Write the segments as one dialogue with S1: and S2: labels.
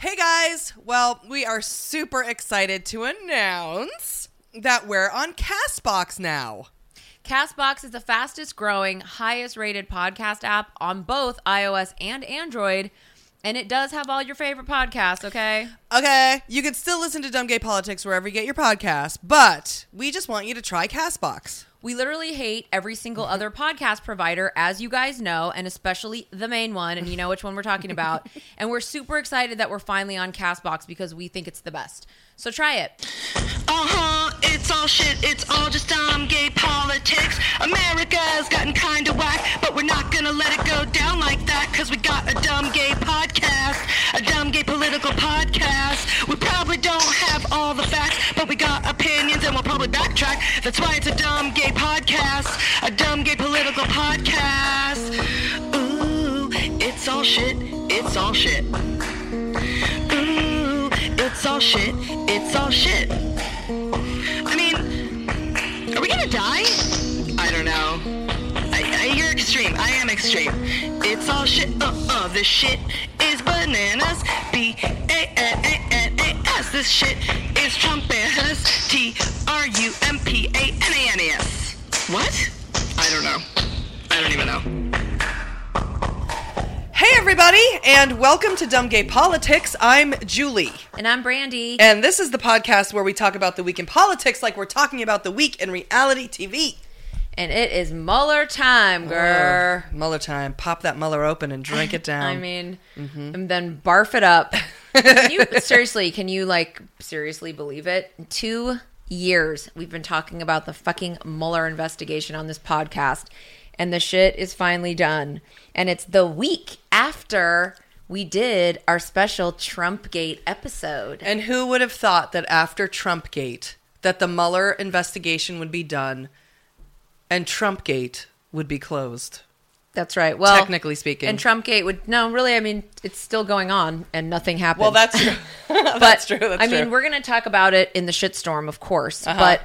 S1: Hey guys! Well, we are super excited to announce that we're on Castbox now.
S2: Castbox is the fastest growing, highest rated podcast app on both iOS and Android. And it does have all your favorite podcasts, okay?
S1: Okay, you can still listen to Dumb Gay Politics wherever you get your podcasts, but we just want you to try Castbox.
S2: We literally hate every single other podcast provider, as you guys know, and especially the main one, and you know which one we're talking about. and we're super excited that we're finally on Castbox because we think it's the best. So try it.
S3: Uh huh, it's all shit, it's all just dumb gay politics. America's gotten kinda whack, but we're not gonna let it go down like that, cause we got a dumb gay podcast, a dumb gay political podcast. We probably don't have all the facts, but we got opinions and we'll backtrack. That's why it's a dumb gay podcast, a dumb gay political podcast. Ooh, it's all shit, it's all shit. Ooh, it's all shit, it's all shit. I mean, are we gonna die? Extreme. I am extreme. It's all shit. Uh uh. This shit is bananas. B A N A N A S. This shit is Trump bananas. T R U M P A N A N A S. What? I don't know. I don't even know.
S1: Hey everybody, and welcome to Dumb Gay Politics. I'm Julie,
S2: And I'm Brandy.
S1: and this is the podcast where we talk about the week in politics like we're talking about the week in reality TV.
S2: And it is Mueller time, oh, girl.
S1: Oh, Mueller time. Pop that Mueller open and drink it down.
S2: I mean, mm-hmm. and then barf it up. Can you, seriously, can you like seriously believe it? Two years we've been talking about the fucking Mueller investigation on this podcast, and the shit is finally done. And it's the week after we did our special Trumpgate episode.
S1: And who would have thought that after Trumpgate, that the Mueller investigation would be done and Trumpgate would be closed?
S2: That's right. Well,
S1: Technically speaking.
S2: and Trumpgate would no, really. I mean, it's still going on, and nothing happened.
S1: Well, that's true.
S2: but
S1: that's true. That's
S2: I
S1: true.
S2: mean, we're going to talk about it in the shitstorm, of course.
S1: Uh-huh.
S2: But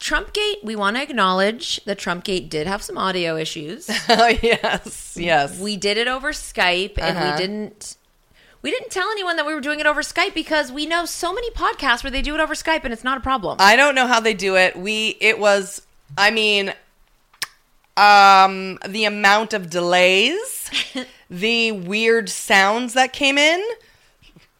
S2: Trumpgate, we want to acknowledge that Trumpgate did have some audio issues.
S1: oh yes, yes.
S2: we did it over Skype, and
S1: Uh-huh.
S2: we didn't. We didn't tell anyone that we were doing it over Skype because we know so many podcasts where they do it over Skype and it's not a problem.
S1: I don't know how they do it. We it was. I mean, um, the amount of delays, the weird sounds that came in,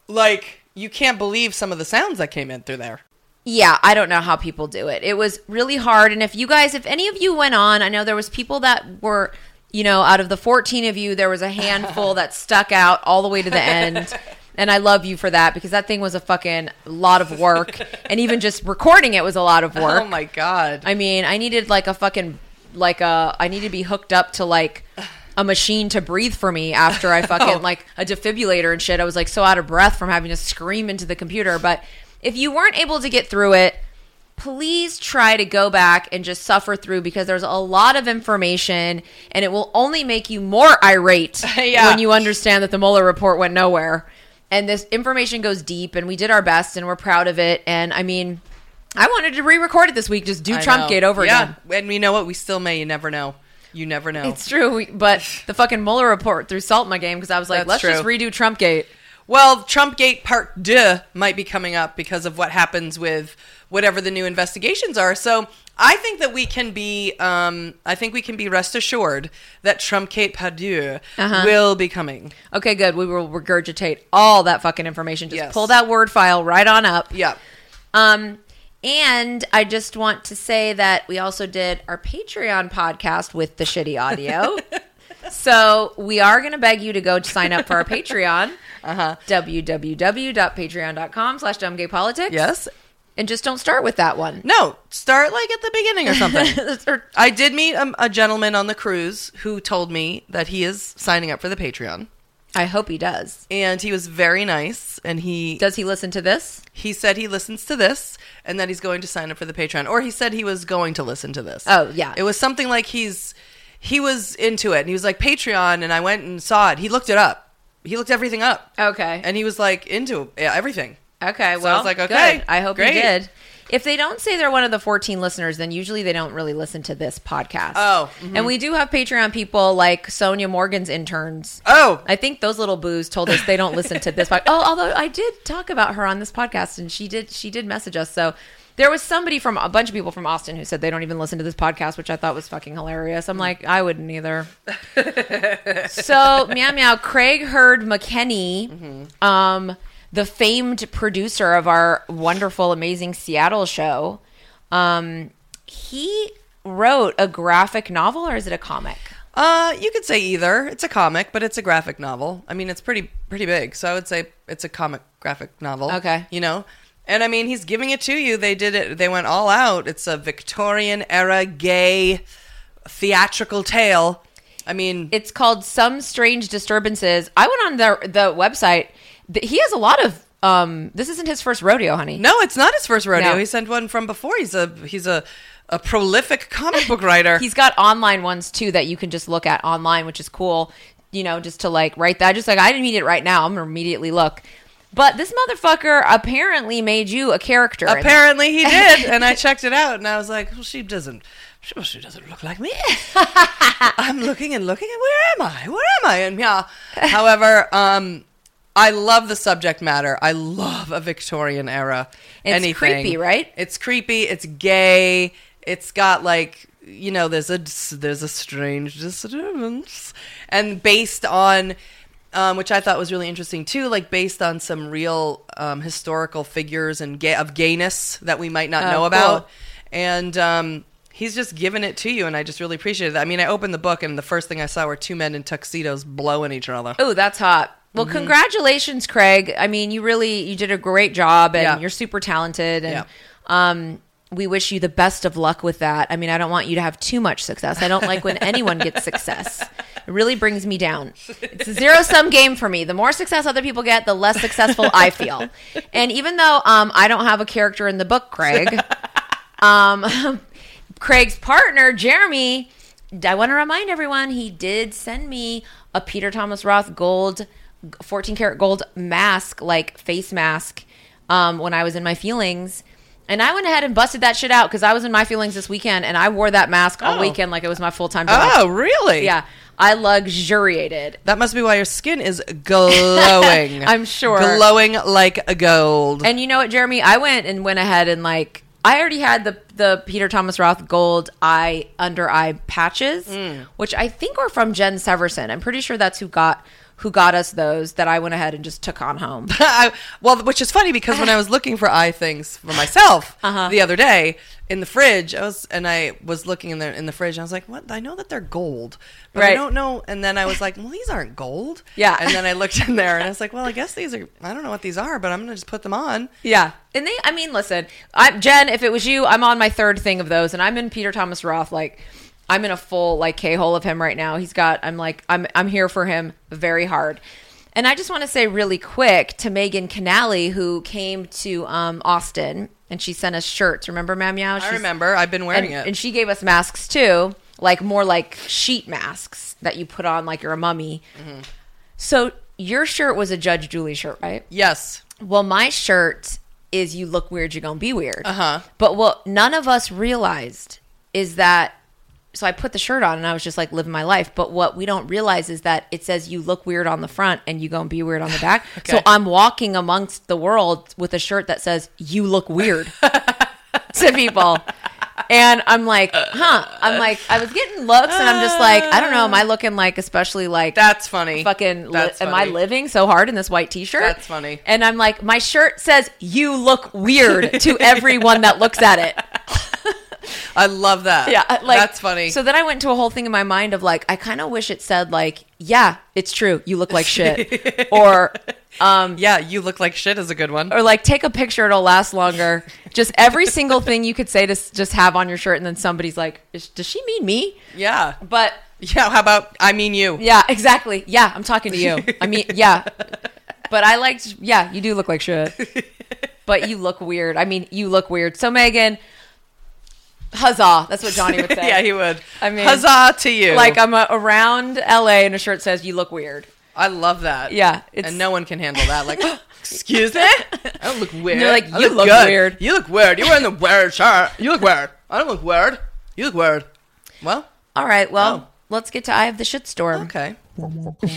S1: like you can't believe some of the sounds that came in through there.
S2: yeah, I don't know how people do it. It was really hard. And if you guys, if any of you went on, I know there was people that were, you know, out of the 14 of you, there was a handful that stuck out all the way to the end. And I love you for that because that thing was a fucking lot of work. And even just recording it was a lot of oh work.
S1: Oh my god!
S2: I mean, I needed like a fucking like a I needed to be hooked up to like a machine to breathe for me after I fucking
S1: Oh.
S2: like a defibrillator and shit. I was like so out of breath from having to scream into the computer. But if you weren't able to get through it, please try to go back and just suffer through because there's a lot of information and it will only make you more irate
S1: Yeah.
S2: when you understand that the Mueller report went nowhere. And this information goes deep and we did our best and we're proud of it. And I mean, I wanted to re-record it this week. Just do
S1: I
S2: Trumpgate
S1: know.
S2: over
S1: yeah.
S2: again.
S1: And you know what? We still may. You never know. You never know.
S2: It's true, we- but the fucking Mueller report threw salt in my game because I was like,
S1: That's
S2: let's just
S1: true.
S2: redo Trumpgate.
S1: Well, Trumpgate Part Deux might be coming up because of what happens with whatever the new investigations are. So I think that we can be, um, I think we can be rest assured that Trumpgate Part Deux
S2: Uh-huh.
S1: will be coming.
S2: Okay, good. We will regurgitate all that fucking information. Just
S1: Yes.
S2: pull that word file right on up.
S1: Yeah.
S2: Um, and I just want to say that we also did our Patreon podcast with the shitty audio. so we are going to beg you to go sign up for our Patreon.
S1: Uh-huh.
S2: www.patreon.com slash dumbgaypolitics.
S1: Yes.
S2: And just don't start with that one.
S1: No, start like at the beginning or something.
S2: Or-
S1: I did meet um, a gentleman on the cruise who told me that he is signing up for the Patreon.
S2: I hope he does.
S1: And he was very nice and he
S2: Does he listen to this?
S1: he said he listens to this and that he's going to sign up for the Patreon. Or he said he was going to listen to this.
S2: Oh, yeah.
S1: It was something like he's he was into it and he was like Patreon and I went and saw it. He looked it up. He looked everything up.
S2: Okay.
S1: And he was like into everything.
S2: Okay,
S1: So I
S2: well,
S1: was like, okay,
S2: good. I hope
S1: great.
S2: you did. If they don't say they're one of the 14 listeners, then usually they don't really listen to this podcast.
S1: Oh, mhm.
S2: And we do have Patreon people like Sonja Morgan's interns.
S1: Oh,
S2: I think those little boos told us they don't listen to this podcast. Oh, although I did talk about her on this podcast and she did she did message us. So there was somebody from a bunch of people from Austin who said they don't even listen to this podcast, which I thought was fucking hilarious. I'm like, I wouldn't either. so meow meow, Craig Hurd McKenney, um, the famed producer of our wonderful, amazing Seattle show, um, he wrote a graphic novel or is it a comic?
S1: Uh, you could say either. It's a comic, but it's a graphic novel. I mean, it's pretty pretty big, so I would say it's a comic graphic novel.
S2: Okay.
S1: you know, and I mean, he's giving it to you. They did it. They went all out. It's a Victorian era gay theatrical tale. I mean,
S2: It's called Some Strange Disturbances. I went on the the website. Th- He has a lot of. Um, this isn't his first rodeo, honey.
S1: no, it's not his first rodeo.
S2: No.
S1: He sent one from before. He's a he's a a prolific comic book writer.
S2: He's got online ones too that you can just look at online, which is cool. You know, just to like write that. Just like I didn't need it right now. I'm gonna immediately look. But this motherfucker apparently made you a character.
S1: Apparently he did, and I checked it out, and I was like, well, she doesn't. She, well, she doesn't look like me. I'm looking and looking, and where am I? Where am I? And yeah. However, um, I love the subject matter. I love a Victorian era.
S2: It's
S1: anything.
S2: creepy, right?
S1: It's creepy. It's gay. It's got like you know, there's a there's a strange disturbance, and based on. Um, which I thought was really interesting too, like based on some real um, historical figures and gay, of gayness that we might not
S2: Oh,
S1: know
S2: cool.
S1: about, and um, he's just given it to you, and I just really appreciated that. I mean, I opened the book, and the first thing I saw were two men in tuxedos blowing each other.
S2: Oh, that's hot. Well,
S1: Mm-hmm.
S2: congratulations, Craig. I mean, you really you did a great job, and
S1: Yeah.
S2: you're super talented, and
S1: Yeah.
S2: um, we wish you the best of luck with that. I mean, I don't want you to have too much success. I don't like when anyone gets success. It really brings me down. It's a zero sum game for me. The more success other people get, the less successful I feel. And even though um, I don't have a character in the book, Craig, um, Craig's partner, Jeremy, I want to remind everyone he did send me a Peter Thomas Roth gold, 14 karat gold mask, like face mask, um, when I was in my feelings. And I went ahead and busted that shit out because I was in my feelings this weekend and I wore that mask all
S1: Oh.
S2: weekend like it was my full time job.
S1: Oh, really?
S2: Yeah. I luxuriated.
S1: That must be why your skin is glowing.
S2: I'm sure.
S1: Glowing like a gold.
S2: And you know what, Jeremy? I went and went ahead and like I already had the the Peter Thomas Roth gold eye under eye patches,
S1: Mm.
S2: which I think were from Jen Severson. I'm pretty sure that's who got who got us those that I went ahead and just took on home.
S1: I, well, which is funny because when I was looking for eye things for myself
S2: Uh-huh.
S1: the other day in the fridge, I was and I was looking in the in the fridge. And I was like, "What? I know that they're gold, but I don't know." And then I was like, "Well, these aren't gold."
S2: Yeah.
S1: And then I looked in there and I was like, "Well, I guess these are. I don't know what these are, but I'm gonna just put them on."
S2: Yeah. And they, I mean, listen, I, Jen, if it was you, I'm on my third thing of those, and I'm in Peter Thomas Roth. Like, I'm in a full like K hole of him right now. He's got, I'm like, I'm, I'm here for him very hard. And I just want to say really quick to Megan Canali, who came to um, Austin and she sent us shirts. Remember, Mam Meow?
S1: I remember. I've been wearing
S2: and,
S1: it.
S2: and she gave us masks too, like more like sheet masks that you put on like you're a mummy.
S1: Mm-hmm.
S2: So your shirt was a Judge Julie shirt, right?
S1: yes.
S2: Well, my shirt is you look weird, you're gonna be weird.
S1: Uh-huh.
S2: But what none of us realized is that so I put the shirt on and I was just like living my life. But what we don't realize is that it says you look weird on the front and you go and be weird on the back. So I'm walking amongst the world with a shirt that says you look weird to people. And I'm like, huh. I'm like, I was getting looks and I'm just like, I don't know, am I looking like especially like
S1: That's funny.
S2: fucking li-
S1: That's
S2: am I living so hard in this white t-shirt
S1: That's funny.
S2: and i'm like my shirt says you look weird to everyone that looks at it
S1: I love that.
S2: yeah like
S1: that's funny.
S2: so then i went to a whole thing in my mind of like i kind of wish it said like yeah it's true you look like shit or um,
S1: yeah, you look like shit is a good one.
S2: or like take a picture it'll last longer just every single thing you could say to just have on your shirt and then somebody's like "Is- does she mean me
S1: Yeah.
S2: but
S1: Yeah. How about I mean you?
S2: yeah exactly yeah i'm talking to you i mean yeah but i liked yeah you do look like shit but you look weird i mean you look weird so megan huzzah that's what johnny would say
S1: yeah, he would.
S2: I mean,
S1: huzzah to you.
S2: like i'm uh, around la and a shirt says you look weird
S1: I love that.
S2: Yeah, it's-
S1: and no one can handle that. Like, excuse me, I don't look weird.
S2: they're like,
S1: I
S2: "You look
S1: good.
S2: weird."
S1: You look weird. You're wearing the weird shirt. You look weird. I don't look weird. You look weird. Well,
S2: All right, well,
S1: Oh.
S2: let's get to Eye of the Shitstorm.
S1: okay.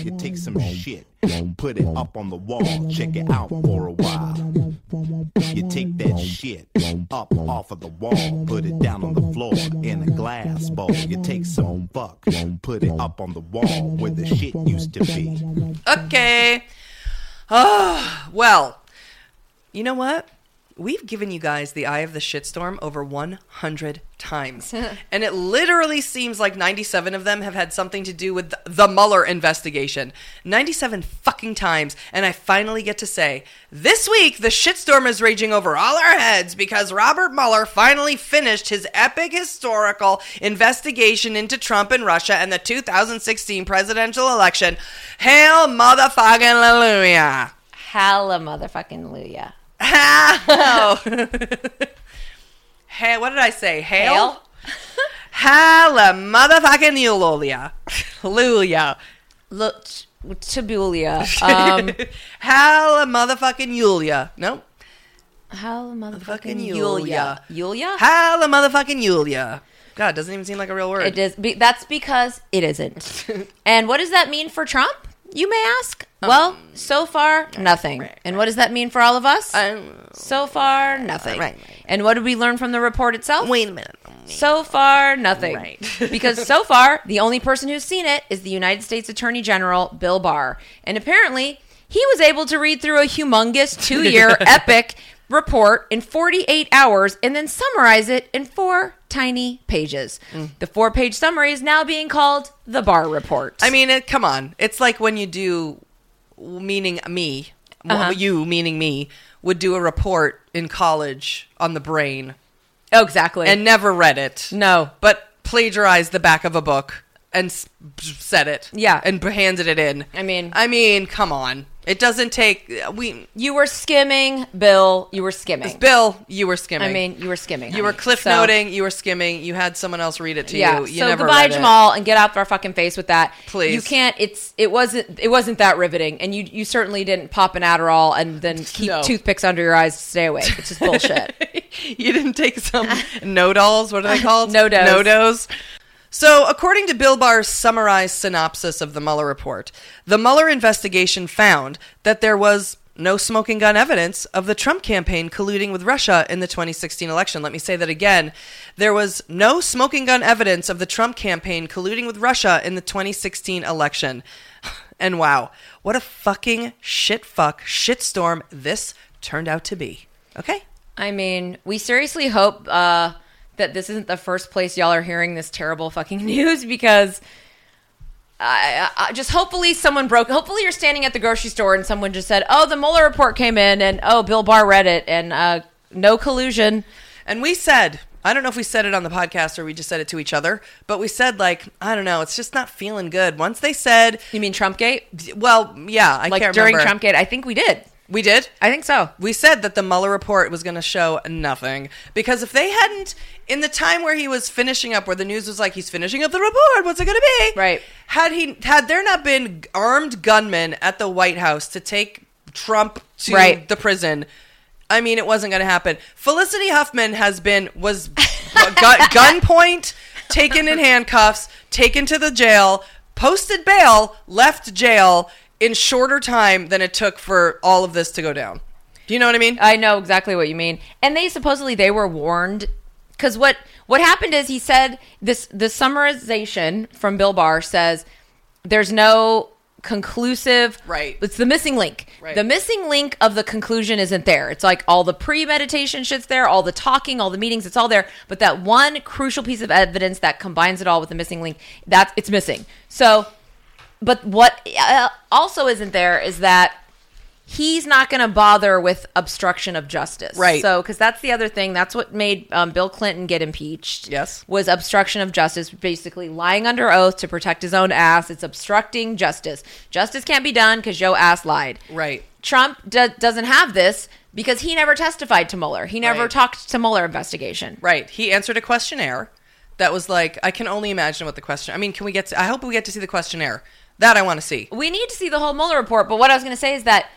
S4: You take some shit, put it up on the wall, check it out for a while. You take that shit up off of the wall, put it down on the floor in a glass bowl. You take some fuck, put it up on the wall where the shit used to be.
S1: Okay. Oh, well, you know what? We've given you guys the eye of the shitstorm over 100 times. and it literally seems like 97 of them have had something to do with the Mueller investigation. 97 fucking times. And I finally get to say, this week the shitstorm is raging over all our heads because Robert Mueller finally finished his epic historical investigation into Trump and Russia and the 2016 presidential election. Hail motherfucking hallelujah.
S2: Hallelujah.
S1: Hail. hey, what did I say? Hail?
S2: Hail?
S1: Halla motherfucking hallelujah. Hallelujah.
S2: Look, Tabulia. Um,
S1: Halla motherfucking Yulia. No.
S2: halla motherfucking
S1: Fucking
S2: Yulia. Yulia?
S1: Halla motherfucking Yulia. God, it doesn't even seem like a real word.
S2: It is. Be, that's because it isn't. and what does that mean for Trump? You may ask. Well, so far nothing. And what does that mean for all of us?
S1: Um,
S2: so far nothing.
S1: Right, right.
S2: And what did we learn from the report itself?
S1: wait a minute.
S2: So far, nothing.
S1: Right.
S2: because so far, the only person who's seen it is the United States Attorney General, Bill Barr. And apparently, he was able to read through a humongous two year epic report in 48 hours and then summarize it in four tiny pages.
S1: Mm.
S2: The four page summary is now being called the Barr Report.
S1: I mean, it, come on. It's like when you do, meaning me,
S2: Uh-huh.
S1: you meaning me, would do a report in college on the brain
S2: oh, exactly.
S1: and never read it.
S2: no.
S1: but plagiarized the back of a book and said it.
S2: Yeah.
S1: and handed it in.
S2: I mean-
S1: I mean, come on. It doesn't take we.
S2: You were skimming, Bill. You were skimming.
S1: Bill, you were skimming.
S2: I mean, you were skimming.
S1: you were cliff
S2: So-
S1: noting. You were skimming. You had someone else read it to
S2: yeah.
S1: you. You
S2: so
S1: never
S2: goodbye. Jamal, and get out our fucking face with that.
S1: Please.
S2: You can't. It's it wasn't it wasn't that riveting, and you you certainly didn't pop an Adderall and then keep
S1: No.
S2: toothpicks under your eyes to stay awake. It's just bullshit.
S1: you didn't take some no dolls. What are they called?
S2: NoDoz.
S1: No dos. So, according to Bill Barr's summarized synopsis of the Mueller report, the Mueller investigation found that there was no smoking gun evidence of the Trump campaign colluding with Russia in the 2016 election. Let me say that again. There was no smoking gun evidence of the Trump campaign colluding with Russia in the 2016 election. And wow, what a fucking shit fuck shitstorm this turned out to be. Okay?
S2: I mean, we seriously hope uh, that this isn't the first place y'all are hearing this terrible fucking news because. I, I, just hopefully someone broke. Hopefully you're standing at the grocery store and someone just said, "Oh, the Mueller report came in, and oh, Bill Barr read it, and uh, no collusion."
S1: And we said, I don't know if we said it on the podcast or we just said it to each other, but we said, like, I don't know, it's just not feeling good. Once they said,
S2: You mean Trumpgate?
S1: well, yeah, I
S2: Like during
S1: remember.
S2: Trumpgate? I think we did.
S1: We did?
S2: I think so.
S1: We said that the Mueller report was going to show nothing because if they hadn't, in the time where he was finishing up, where the news was like he's finishing up the report, what's it going to be?
S2: Right.
S1: Had he had there not been armed gunmen at the White House to take Trump to
S2: Right.
S1: the prison, I mean, it wasn't going to happen. Felicity Huffman has been was gun, gunpoint, taken in handcuffs, taken to the jail, posted bail, left jail in shorter time than it took for all of this to go down. Do you know what I mean?
S2: I know exactly what you mean. And they supposedly they were warned because what what happened is he said this the summarization from Bill Barr says there's no conclusive
S1: Right.
S2: it's the missing link
S1: Right.
S2: the missing link of the conclusion isn't there it's like all the premeditation shit's there all the talking all the meetings it's all there but that one crucial piece of evidence that combines it all with the missing link that's it's missing so but what uh, also isn't there is that he's not going to bother with obstruction of justice.
S1: Right.
S2: So, because that's the other thing. That's what made um, Bill Clinton get impeached.
S1: Yes.
S2: Was obstruction of justice, basically lying under oath to protect his own ass. It's obstructing justice. Justice can't be done because Joe ass lied.
S1: Right.
S2: Trump do- doesn't have this because he never testified to Mueller. He never
S1: Right.
S2: talked to Mueller investigation.
S1: Right. He answered a questionnaire that was like, I can only imagine what the question. I mean, can we get? To, I hope we get to see the questionnaire That I want to see.
S2: we need to see the whole Mueller report. But what I was going to say is that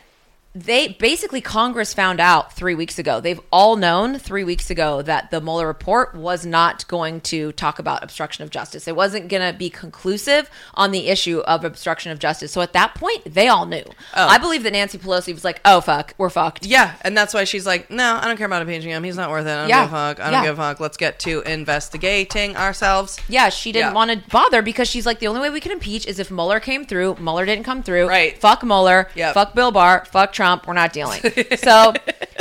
S2: they basically Congress found out three weeks ago. They've all known three weeks ago that the Mueller report was not going to talk about obstruction of justice. It wasn't going to be conclusive on the issue of obstruction of justice. So at that point, they all knew. Oh. I believe that Nancy Pelosi was like, "Oh fuck, we're fucked."
S1: Yeah, and that's why she's like, no, I don't care about impeaching him. He's not worth it. I don't
S2: Yeah.
S1: give a fuck. I don't
S2: Yeah.
S1: give a fuck. Let's get to investigating ourselves.
S2: Yeah, she didn't
S1: Yeah.
S2: want to bother because she's like, the only way we can impeach is if Mueller came through. Mueller didn't come through.
S1: Right.
S2: Fuck Mueller.
S1: Yep.
S2: Fuck Bill Barr. Fuck Trump. We're not dealing. so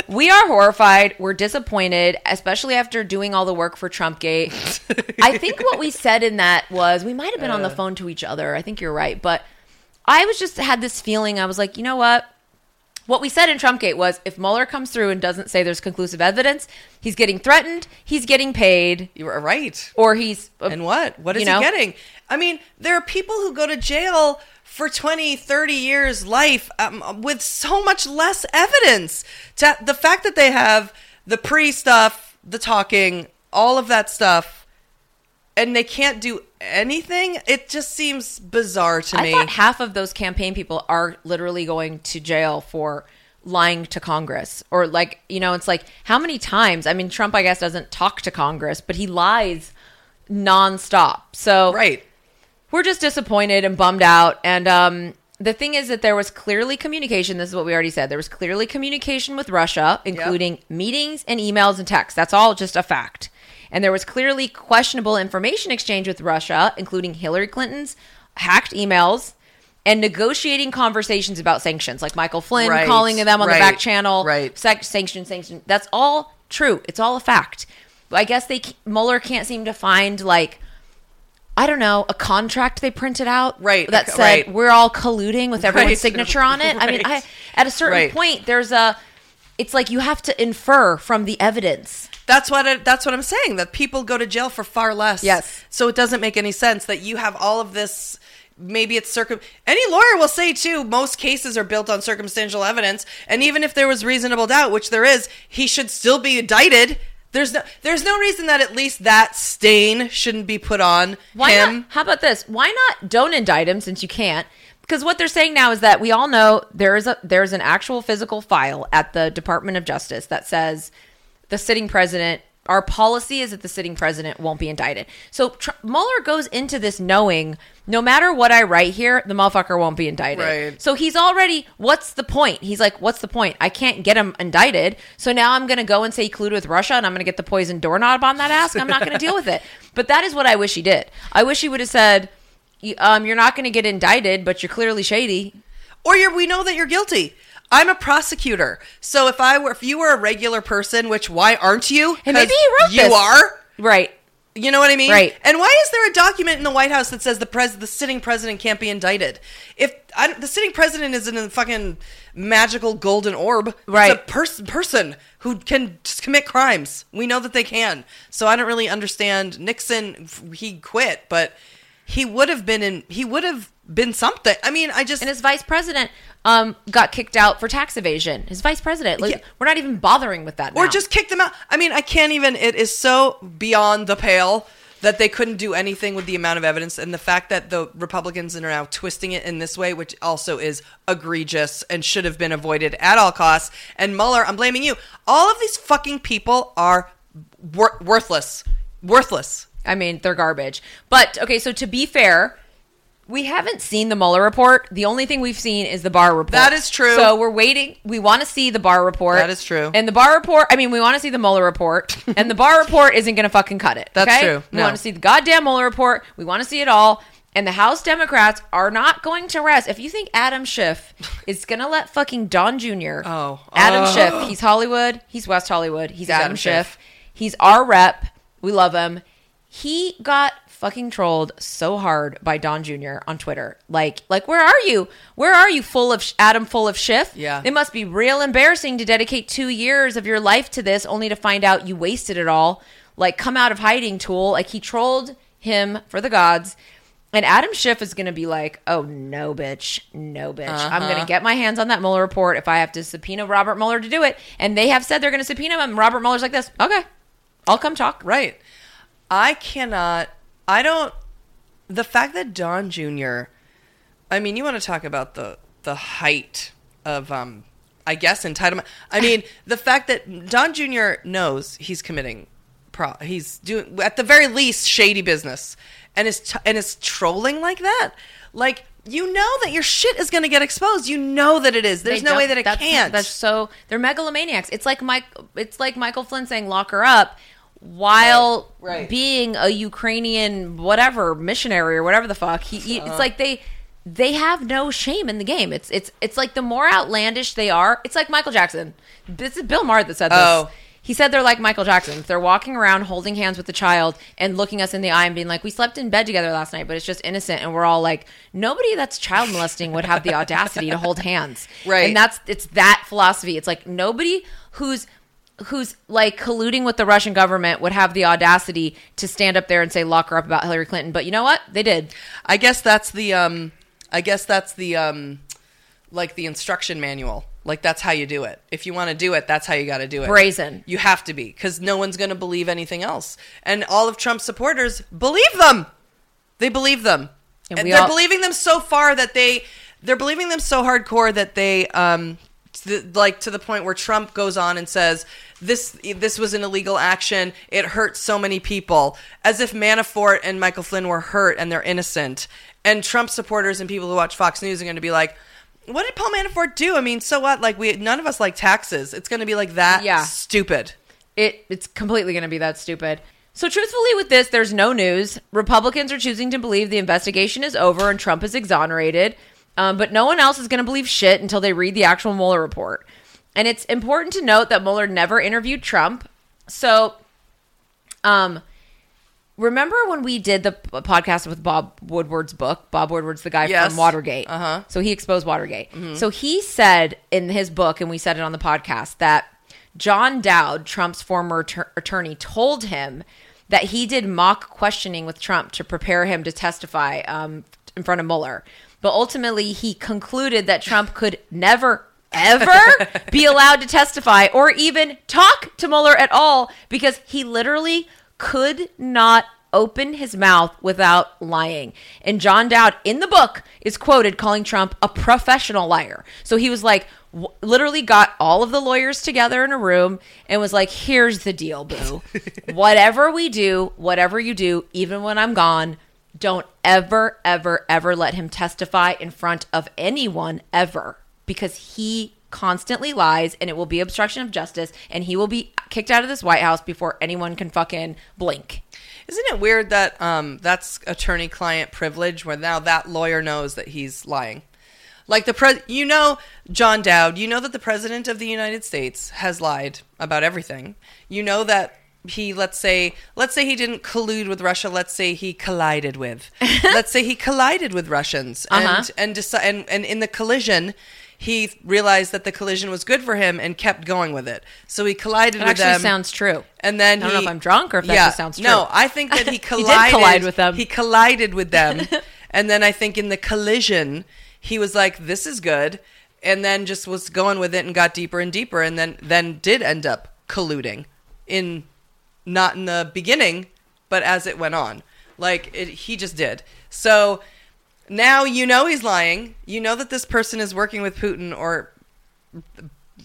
S2: we are horrified. We're disappointed, especially after doing all the work for Trumpgate. I think what we said in that was we might have been on the
S1: Uh.
S2: phone to each other. I think you're right. But I was just had this feeling. I was like, you know what? What we said in Trumpgate was if Mueller comes through and doesn't say there's conclusive evidence, he's getting threatened, he's getting paid,
S1: You were right.
S2: or he's
S1: And what? What is
S2: you know?
S1: he getting? I mean, there are people who go to jail for 20, 30 years life um, with so much less evidence. To, the fact that they have the pre stuff, the talking, all of that stuff, and they can't do anything, it just seems bizarre to
S2: I
S1: me.
S2: thought half of those campaign people are literally going to jail for lying to Congress or like you know it's like how many times I mean Trump I guess doesn't talk to Congress but he lies nonstop so
S1: right.
S2: We're just disappointed and bummed out. And um the thing is that there was clearly communication. This is what we already said. There was clearly communication with Russia including meetings and emails and texts. That's all just a fact. And there was clearly questionable information exchange with Russia including Hillary Clinton's hacked emails and negotiating conversations about sanctions like Michael Flynn
S1: Right,
S2: calling them on the back channel
S1: right.
S2: Sac- sanction sanction that's all true. It's all a fact. I guess they Mueller can't seem to find like I don't know, a contract they printed out
S1: Right,
S2: that said
S1: right.
S2: we're all colluding with everyone's
S1: Right,
S2: signature on it. I mean, I, at a certain
S1: Right.
S2: point, there's a. It's like you have to infer from the evidence.
S1: That's what I, that's what I'm saying. That people go to jail for far less.
S2: Yes.
S1: So it doesn't make any sense that you have all of this. Maybe it's circum. Any lawyer will say too. Most cases are built on circumstantial evidence, and even if there was reasonable doubt, which there is, he should still be indicted. There's no there's no reason that at least that stain shouldn't be put on
S2: Why
S1: him.
S2: not? How about this? Why not don't indict him since you can't? Because what they're saying now is that we all know there is a there's an actual physical file at the Department of Justice that says the sitting president. Our policy is that the sitting president won't be indicted. So Tr- Mueller goes into this knowing no matter what I write here, the motherfucker won't be indicted.
S1: Right.
S2: So he's already. What's the point? He's like, what's the point? I can't get him indicted. So now I'm going to go and say he colluded with Russia, and I'm going to get the poison doorknob on that ass. And I'm not going to deal with it. But that is what I wish he did. I wish he would have said, "You- um, "You're not going to get indicted, but you're clearly shady."
S1: or you're, we know that you're guilty. I'm a prosecutor, so if I were, if you were a regular person, which why aren't you?
S2: And maybe he wrote
S1: You
S2: this.
S1: are.
S2: Right.
S1: You know what I mean?
S2: Right.
S1: And why is there a document in the White House that says the pres the sitting president can't be indicted? If I, the sitting president is in a fucking magical golden orb,
S2: Right.
S1: It's a person person who can just commit crimes. We know that they can. So I don't really understand. Nixon, f- he quit, but he would have been in. He would have been something. I mean, I just
S2: And his vice president um, got kicked out for tax evasion. His vice president. Like,
S1: Yeah.
S2: We're not even bothering with that.
S1: or
S2: now.
S1: just kick them out. I mean, I can't even. It is so beyond the pale that they couldn't do anything with the amount of evidence and the fact that the Republicans are now twisting it in this way, which also is egregious and should have been avoided at all costs. And Mueller, I'm blaming you. All of these fucking people are wor- worthless. Worthless.
S2: I mean, they're garbage. But okay, so to be fair, we haven't seen the Mueller report. The only thing we've seen is the Barr report.
S1: That is true.
S2: So we're waiting. We want to see the Barr report.
S1: That is true.
S2: And the Barr report. I mean, we want to see the Mueller report, and the Barr report isn't going to fucking cut it.
S1: That's
S2: okay?
S1: true.
S2: We
S1: No.
S2: want to see the goddamn Mueller report. We want to see it all. And the House Democrats are not going to rest. If you think Adam Schiff is going to let fucking Don Jr.
S1: Oh.
S2: Adam
S1: Oh.
S2: Schiff. He's Hollywood. He's West Hollywood. He's, Adam,
S1: Adam
S2: Schiff.
S1: Schiff.
S2: He's our rep. We love him. He got fucking trolled so hard by Don Jr. on Twitter. Like, like, where are you? Where are you? Full of sh- Adam, full of Schiff.
S1: Yeah.
S2: It must be real embarrassing to dedicate two years of your life to this, only to find out you wasted it all. Like, come out of hiding, tool. Like, he trolled him for the gods. And Adam Schiff is going to be like, oh, no, bitch. No, bitch. I'm going to uh-huh. get my hands on that Mueller report if I have to subpoena Robert Mueller to do it. And they have said they're going to subpoena him. Robert Mueller's like this. Okay. I'll come talk.
S1: Right. I cannot. I don't. The fact that Don Jr. I mean, you want to talk about the the height of, um, I guess, entitlement. I mean, the fact that Don Jr. knows he's committing, pro- he's doing at the very least shady business, and is t- and is trolling like that. Like you know that your shit is going to get exposed. You know that it is. There's
S2: They
S1: no way that it
S2: that's,
S1: can't.
S2: That's so they're megalomaniacs. It's like Mike. It's like Michael Flynn saying "lock her up," while
S1: Right, right.
S2: being a Ukrainian whatever missionary or whatever the fuck. He, he-
S1: Uh-huh.
S2: it's like they they have no shame in the game. It's it's it's like the more outlandish they are. It's like Michael Jackson. This is Bill Maher that said this.
S1: Oh.
S2: He said they're like Michael Jackson. They're walking around holding hands with the child and looking us in the eye and being like, "We slept in bed together last night, but it's just innocent." And we're all like, "Nobody that's child molesting would have the audacity to hold hands."
S1: Right.
S2: And that's it's that philosophy. It's like nobody who's who's like colluding with the Russian government would have the audacity to stand up there and say lock her up about Hillary Clinton. But you know what? They did.
S1: I guess that's the um I guess that's the um like the instruction manual. Like that's how you do it. If you want to do it, that's how you got to do it.
S2: Brazen.
S1: You have to be cuz no one's going to believe anything else. And all of Trump's supporters believe them. They believe them.
S2: And
S1: And, they're
S2: all-
S1: believing them so far that they they're believing them so hardcore that they um the, like to the point where Trump goes on and says this this was an illegal action. It hurt so many people, as if Manafort and Michael Flynn were hurt and they're innocent. And Trump supporters and people who watch Fox News are going to be like, "What did Paul Manafort do? I mean, so what? Like we none of us like taxes. It's going to be like that.
S2: Yeah.
S1: stupid."
S2: it it's completely going to be that stupid. So truthfully with this there's no news. Republicans are choosing to believe the investigation is over and Trump is exonerated. Um, but no one else is going to believe shit until they read the actual Mueller report. And it's important to note that Mueller never interviewed Trump. So um remember when we did the podcast with Bob Woodward's book? Bob Woodward's the guy
S1: Yes.
S2: from Watergate.
S1: Uh-huh.
S2: So he exposed Watergate. So he said in his book, and we said it on the podcast, that John Dowd, Trump's former attor- attorney, told him that he did mock questioning with Trump to prepare him to testify um, in front of Mueller. But ultimately, he concluded that Trump could never, ever be allowed to testify or even talk to Mueller at all because he literally could not open his mouth without lying. And John Dowd in the book is quoted calling Trump a professional liar. So he was like, w- literally got all of the lawyers together in a room and was like, here's the deal, boo. whatever we do, whatever you do, even when I'm gone, don't ever, ever, ever let him testify in front of anyone ever because he constantly lies and it will be obstruction of justice and he will be kicked out of this White House before anyone can fucking blink.
S1: Isn't it weird that um, that's attorney-client privilege, where now that lawyer knows that he's lying? Like the pres, you know, John Dowd, you know that the president of the United States has lied about everything. You know that he, let's say, let's say he didn't collude with Russia. Let's say he collided with. let's say he collided with Russians,
S2: Uh-huh.
S1: and and, deci- and and in the collision. He realized that the collision was good for him and kept going with it. So he collided
S2: It
S1: with
S2: actually
S1: them.
S2: sounds true.
S1: And then
S2: I don't know if I'm drunk or if that just sounds true.
S1: No, I think that he
S2: He
S1: collided.
S2: collide with them.
S1: He collided with them, and then I think in the collision, he was like, "This is good," and then just was going with it and got deeper and deeper, and then then did end up colluding in not in the beginning, but as it went on, like it, he just did. So now you know he's lying. You know that this person is working with Putin or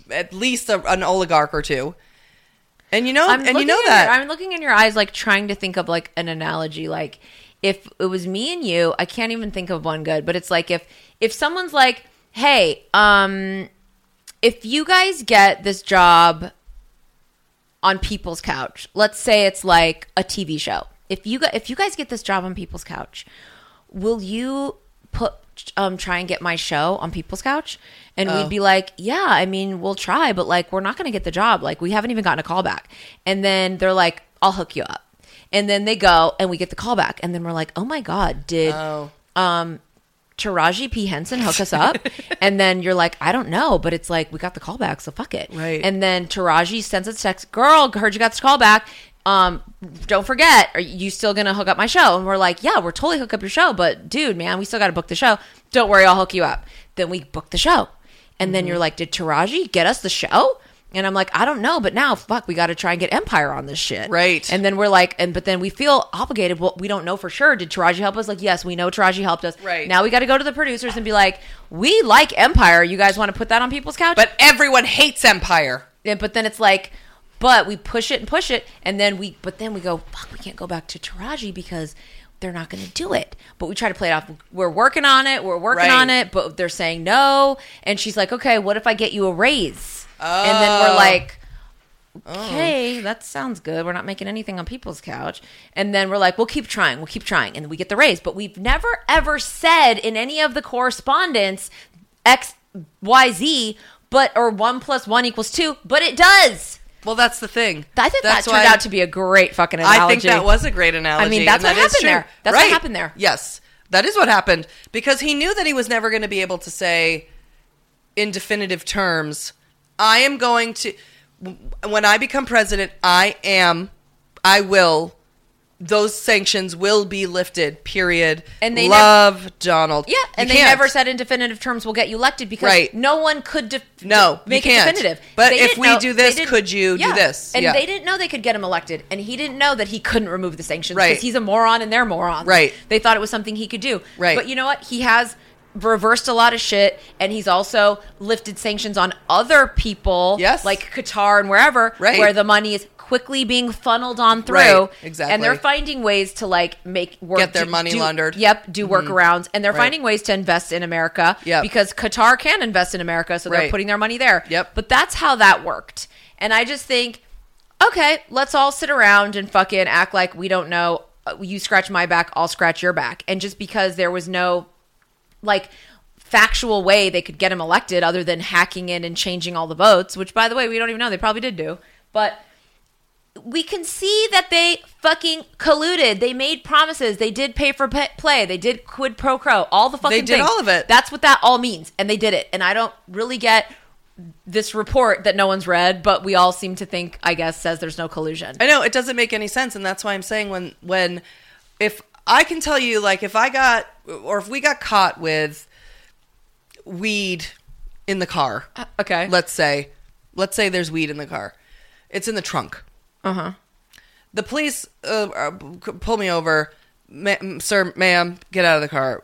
S1: at least a, an oligarch or two. And you know,
S2: I'm
S1: and you know that.
S2: your- I'm looking in your eyes, like trying to think of like an analogy. Like if it was me and you, I can't even think of one good. But it's like if if someone's like, "Hey, um, if you guys get this job on People's Couch, let's say it's like a TV show. If you gu- if you guys get this job on People's Couch, will you put um try and get my show on People's Couch? And
S1: Oh.
S2: we'd be like, yeah, I mean, we'll try, but like we're not going to get the job. Like we haven't even gotten a call back. And then they're like, I'll hook you up. And then they go and we get the call back and then we're like, "Oh my god, did
S1: Oh.
S2: um Taraji P Henson hook us up?" and then you're like, "I don't know, but it's like we got the call back, so fuck it."
S1: Right.
S2: And then Taraji sends us a text, "Girl, heard you got this call back. Um, don't forget, are you still gonna hook up my show?" And we're like, "Yeah, we're totally hook up your show, but dude, man, we still got to book the show. Don't worry, I'll hook you up." Then we book the show, and then you're like, "Did Taraji get us the show?" And I'm like, I don't know, but now fuck, we got to try and get Empire on this shit,
S1: Right.
S2: And then we're like, and but then we feel obligated. Well, we don't know for sure. Did Taraji help us? Like, yes, we know Taraji helped us.
S1: Right.
S2: now, we got to go to the producers and be like, we like Empire. You guys want to put that on people's couch?
S1: But everyone hates Empire.
S2: Yeah, but then it's like, but we push it and push it, and then we, but then we go, fuck, we can't go back to Taraji because they're not going to do it. But we try to play it off. We're working on it. We're working
S1: Right.
S2: on it, but they're saying no. And she's like, okay, what if I get you a raise? And then we're
S1: Oh.
S2: like, oh. okay, that sounds good. We're not making anything on people's couch. And then we're like, we'll keep trying. We'll keep trying. And we get the raise. But we've never ever said in any of the correspondence X, Y, Z, but, or one plus one equals two, but it does.
S1: Well, that's the thing.
S2: I think
S1: that's
S2: that turned out to be a great fucking analogy.
S1: I think that was a great analogy.
S2: I mean, that's what
S1: that
S2: happened there. That's what happened there.
S1: Yes, that is what happened because he knew that he was never going to be able to say in definitive terms, "I am going to." When I become president, I am, I will. Those sanctions will be lifted. Period.
S2: And they
S1: love Donald.
S2: Yeah, and
S1: You
S2: they
S1: can't.
S2: never said in definitive terms we'll get you elected because
S1: Right.
S2: no one could def-
S1: No,
S2: make it definitive.
S1: But
S2: They
S1: if we
S2: know-
S1: do this, could you do this?
S2: And
S1: Yeah.
S2: they didn't know they could get him elected, and he didn't know that he couldn't remove the sanctions
S1: Right.
S2: because he's a moron and they're morons.
S1: Right.
S2: They thought it was something he could do.
S1: Right.
S2: But you know what? He has reversed a lot of shit and he's also lifted sanctions on other people
S1: Yes.
S2: like Qatar and wherever
S1: Right.
S2: where the money is quickly being funneled on through
S1: Right, exactly.
S2: and they're finding ways to like make work
S1: Get their
S2: do-
S1: money
S2: do-
S1: laundered.
S2: yep do mm-hmm. workarounds and they're
S1: Right.
S2: finding ways to invest in America
S1: Yep.
S2: because Qatar can invest in America, so they're putting their money there.
S1: Yep.
S2: But that's how that worked. And I just think, okay, let's all sit around and fucking act like we don't know. You scratch my back, I'll scratch your back. And just because there was no like factual way they could get him elected other than hacking in and changing all the votes, which by the way, we don't even know. They probably did do. But we can see that they fucking colluded. They made promises. They did pay for play. They did quid pro quo. All the fucking
S1: They did
S2: things.
S1: all of it.
S2: That's what that all means, and they did it. And I don't really get this report that no one's read, but we all seem to think, I guess, says there's no collusion.
S1: I know it doesn't make any sense, and that's why I'm saying when when if I can tell you like if I got or if we got caught with weed in the car,
S2: Okay.
S1: let's say, let's say there's weed in the car, it's in the trunk.
S2: Uh huh.
S1: The police uh, uh, pull me over, Ma- sir, ma'am, get out of the car.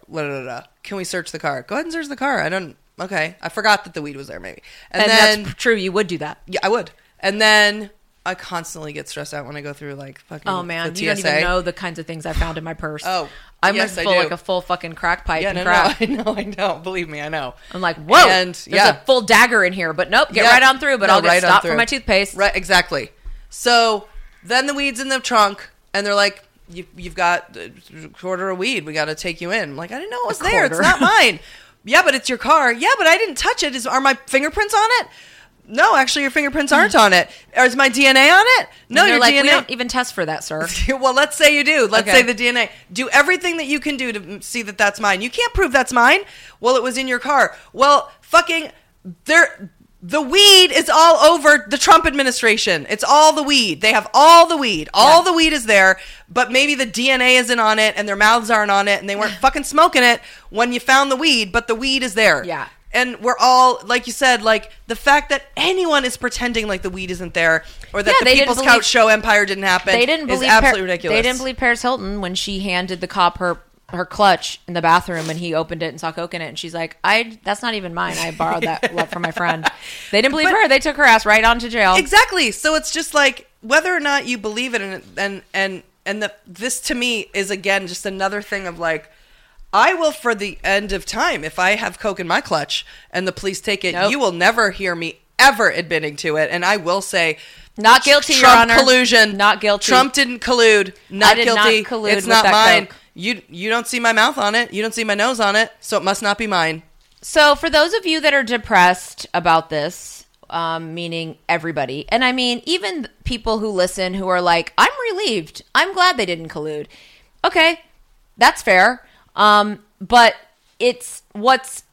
S1: Can we search the car? Go ahead and search the car. I don't. Okay, I forgot that the weed was there. Maybe, and,
S2: And,
S1: then
S2: that's true. You would do that.
S1: yeah, I would. And then I constantly get stressed out when I go through like fucking.
S2: Oh man, you don't even know the kinds of things I found in my purse.
S1: Oh,
S2: I'm
S1: yes, I
S2: full
S1: do.
S2: like a full fucking crack pipe
S1: Yeah,
S2: and
S1: no,
S2: crack.
S1: no, I know, I know. Believe me, I know.
S2: I'm like, whoa,
S1: And,
S2: there's
S1: yeah.
S2: a full dagger in here, but nope, get
S1: Yeah.
S2: right on through. But
S1: No,
S2: I'll get
S1: right
S2: stopped for my toothpaste.
S1: Right, exactly. So then the weed's in the trunk, and they're like, you, "You've got a quarter of weed. We got to take you in." I'm like, "I didn't know it was there. It's not mine." yeah, but it's your car. Yeah, but I didn't touch it. Is are my fingerprints on it? No, actually, your fingerprints aren't on it. Or is my DNA on it? No, your
S2: like,
S1: DNA.
S2: we don't even test for that, sir.
S1: well, let's say you do. Let's
S2: Okay.
S1: say the DNA. Do everything that you can do to see that that's mine. You can't prove that's mine. Well, it was in your car. Well, fucking there. The weed is all over the Trump administration. It's all the weed. They have all the weed. All
S2: Yeah.
S1: the weed is there, but maybe the DNA isn't on it and their mouths aren't on it and they weren't fucking smoking it when you found the weed, but the weed is there.
S2: Yeah.
S1: And we're all, like you said, like the fact that anyone is pretending like the weed isn't there or that
S2: Yeah,
S1: the
S2: they didn't
S1: People's
S2: believe-
S1: Couch show empire didn't happen
S2: They didn't
S1: is
S2: believe
S1: absolutely
S2: Par-
S1: ridiculous.
S2: They didn't believe Paris Hilton when she handed the cop her her clutch in the bathroom and he opened it and saw coke in it and she's like, "I that's not even mine. I borrowed that left from my friend." They didn't believe
S1: But-
S2: her. They took her ass right on to jail.
S1: Exactly. So it's just like whether or not you believe it, and and and and the, this to me is again just another thing of like. I will for the end of time if I have coke in my clutch and the police take it.
S2: Nope.
S1: You will never hear me ever admitting to it, and I will say,
S2: Not guilty, Your
S1: Trump
S2: Honor.
S1: collusion.
S2: Not guilty.
S1: Trump didn't collude. Not
S2: did not
S1: guilty.
S2: collude
S1: it's
S2: with
S1: not
S2: that
S1: mine.
S2: coke.
S1: You you don't see my mouth on it. You don't see my nose on it, so it must not be mine.
S2: So, for those of you that are depressed about this, um, meaning everybody, and I mean even people who listen who are like, "I'm relieved. I'm glad they didn't collude." Okay, that's fair. Um, but it's what's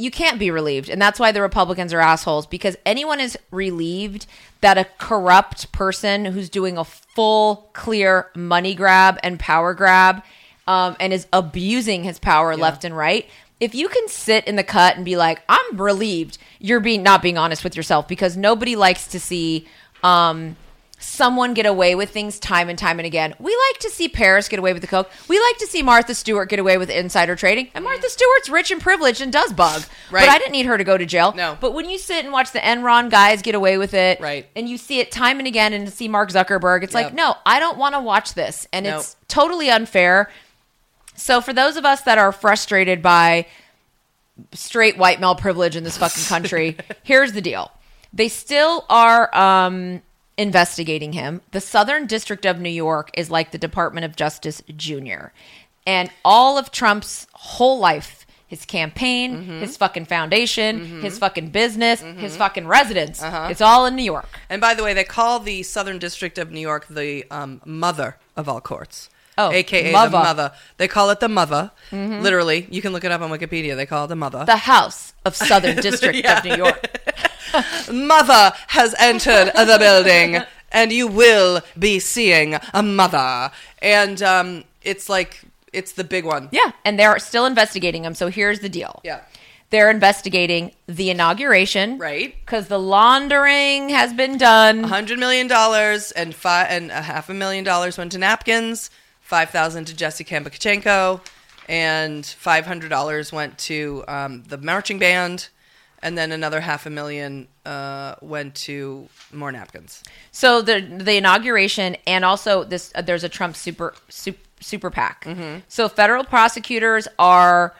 S2: you can't be relieved, and that's why the Republicans are assholes because anyone is relieved that a corrupt person who's doing a full, clear money grab and power grab, um, and is abusing his power left and right. if you can sit in the cut and be like, I'm relieved, you're being not being honest with yourself because nobody likes to see um, someone get away with things time and time and again. We like to see Paris get away with the coke. We like to see Martha Stewart get away with insider trading. And Martha Stewart's rich and privileged and does bug.
S1: Right.
S2: But I didn't need her to go to jail.
S1: No.
S2: But when you sit and watch the Enron guys get away with it,
S1: Right.
S2: and you see it time and again and see Mark Zuckerberg, it's
S1: Yep.
S2: like, no, I don't want to watch this. And
S1: Nope.
S2: it's totally unfair. So for those of us that are frustrated by straight white male privilege in this fucking country, here's the deal. They still are um, investigating him. The Southern District of New York is like the Department of Justice Junior. And all of Trump's whole life, his campaign,
S1: Mm-hmm.
S2: his fucking foundation, his fucking business, his fucking residence,
S1: Uh-huh.
S2: it's all in New York.
S1: And by the way, they call the Southern District of New York the um, mother of all courts.
S2: Oh,
S1: AKA
S2: mother.
S1: the mother. They call it the mother. Literally, you can look it up on Wikipedia. They call it the mother.
S2: The House of Southern District
S1: Yeah.
S2: of New York.
S1: mother has entered the building, and you will be seeing a mother. And um, it's like it's the big one.
S2: Yeah, and they're still investigating him. So here's the deal.
S1: Yeah.
S2: They're investigating the inauguration.
S1: Right.
S2: Because the laundering has been done.
S1: hundred million dollars and five and a half a million dollars went to napkins. Five thousand to Jesse Kambakachenko, and five hundred dollars went to um, the marching band, and then another half a million uh, went to more napkins.
S2: So the the inauguration and also this uh, there's a Trump super super, super PAC.
S1: Mm-hmm.
S2: So federal prosecutors are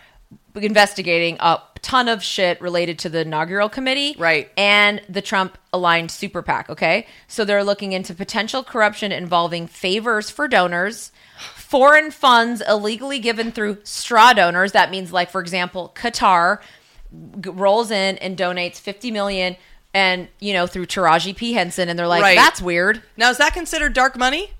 S2: investigating a ton of shit related to the inaugural committee,
S1: Right.
S2: And the Trump aligned super PAC. Okay, so they're looking into potential corruption involving favors for donors. Foreign funds illegally given through straw donors. That means, like, for example, Qatar rolls in and donates 50 million and, you know, through Taraji P. Henson. And they're like,
S1: Right.
S2: that's weird.
S1: Now, is that considered dark money?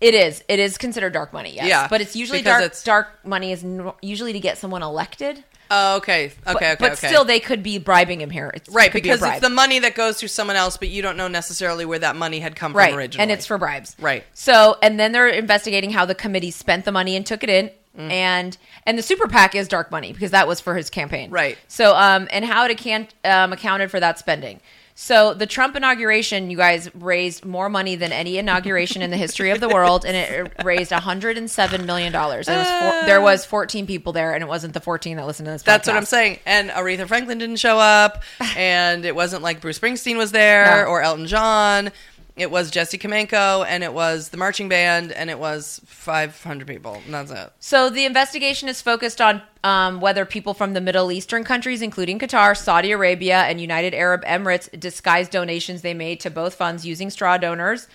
S2: It is. It is considered dark money, yes.
S1: Yeah,
S2: But it's usually
S1: because
S2: dark.
S1: it's-
S2: Dark money is usually to get someone elected.
S1: Oh, okay, okay,
S2: But,
S1: okay,
S2: but
S1: okay.
S2: still, they could be bribing him here. It's,
S1: right
S2: be a
S1: because
S2: bribe.
S1: it's the money that goes to someone else, but you don't know necessarily where that money had come
S2: right,
S1: from originally.
S2: and it's for bribes.
S1: Right.
S2: So, and then they're investigating how the committee spent the money and took it in.
S1: Mm.
S2: And and the super PAC is dark money because that was for his campaign,
S1: Right.
S2: So, um, and how it account, um, accounted for that spending. So, the Trump inauguration, you guys raised more money than any inauguration in the history of the world, and it raised 107 million dollars. There was four, there was 14 people there, and it wasn't the 14 that listened to this.
S1: That's what I'm saying. And Aretha Franklin didn't show up, and it wasn't like Bruce Springsteen was there
S2: No.
S1: or Elton John. It was Jesse Kamenko, and it was the marching band, and it was 500 people. That's it.
S2: So the investigation is focused on um, whether people from the Middle Eastern countries, including Qatar, Saudi Arabia, and United Arab Emirates, disguised donations they made to both funds using straw donors.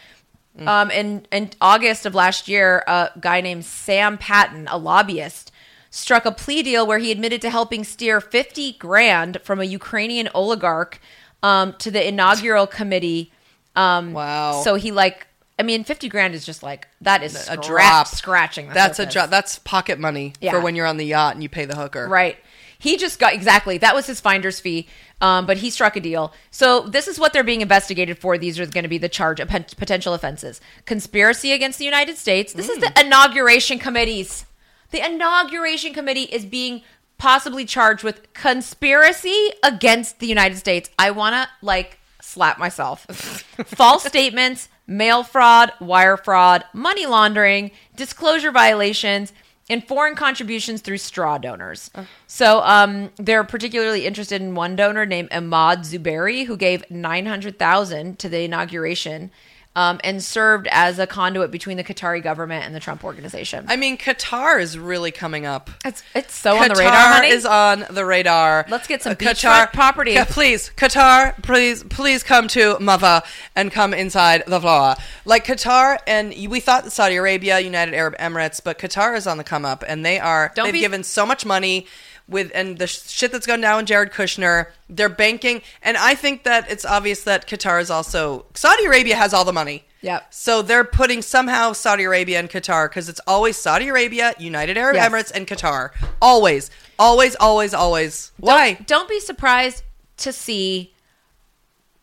S2: Um, in, in August of last year, a guy named Sam Patton, a lobbyist, struck a plea deal where he admitted to helping steer 50 grand from a Ukrainian oligarch um, to the inaugural committee. Um,
S1: Wow.
S2: So he like, I mean, 50 grand is just like that is
S1: A drop.
S2: scratching.
S1: That's a drop. That's pocket money
S2: Yeah.
S1: for when you're on the yacht and you pay the hooker.
S2: Right. He just got exactly that was his finder's fee, um, but he struck a deal. So this is what they're being investigated for. These are going to be the charge of potential offenses: conspiracy against the United States. This is the inauguration committees. The inauguration committee is being possibly charged with conspiracy against the United States. I want to like slap myself. False statements, mail fraud, wire fraud, money laundering, disclosure violations, and foreign contributions through straw donors. So um, they're particularly interested in one donor named Ahmad Zuberi, who gave nine hundred thousand to the inauguration. Um, and served as a conduit between the Qatari government and the Trump organization.
S1: I mean, Qatar is really coming up.
S2: it's it's so
S1: Qatar
S2: on the radar, honey.
S1: is on the radar.
S2: Let's get some
S1: Uh,
S2: beachfront property.
S1: Ca- please, Qatar, please, please come to Mava and come inside the floor. Like Qatar, and we thought Saudi Arabia, United Arab Emirates, but Qatar is on the come up, and they are.
S2: Don't
S1: they've
S2: be-
S1: given so much money. With and the shit that's gone down with Jared Kushner, they're banking, and I think that it's obvious that Qatar is also Saudi Arabia has all the money.
S2: Yep.
S1: So they're putting somehow Saudi Arabia and Qatar because it's always Saudi Arabia, United Arab
S2: Yes.
S1: Emirates, and Qatar. Always, always, always, always. Why?
S2: Don't, don't be surprised to see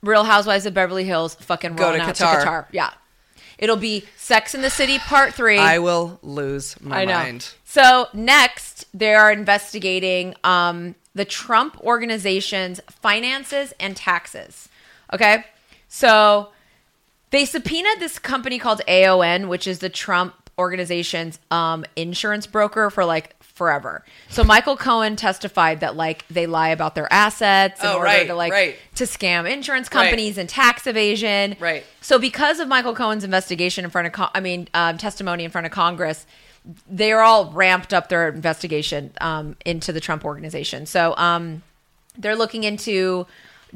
S2: Real Housewives of Beverly Hills fucking
S1: Go to
S2: out
S1: Qatar.
S2: to Qatar. Yeah. It'll be Sex in the City Part Three.
S1: I will lose my
S2: I know.
S1: mind.
S2: So next, they are investigating um, the Trump organization's finances and taxes. Okay, so they subpoenaed this company called AON, which is the Trump organization's um, insurance broker for like forever. So Michael Cohen testified that like they lie about their assets in
S1: Oh,
S2: order
S1: right,
S2: to like
S1: right.
S2: to scam insurance companies and tax evasion.
S1: Right.
S2: So because of Michael Cohen's investigation in front of, Con- I mean, um, testimony in front of Congress, they are all ramped up their investigation um, into the Trump organization. So um, they're looking into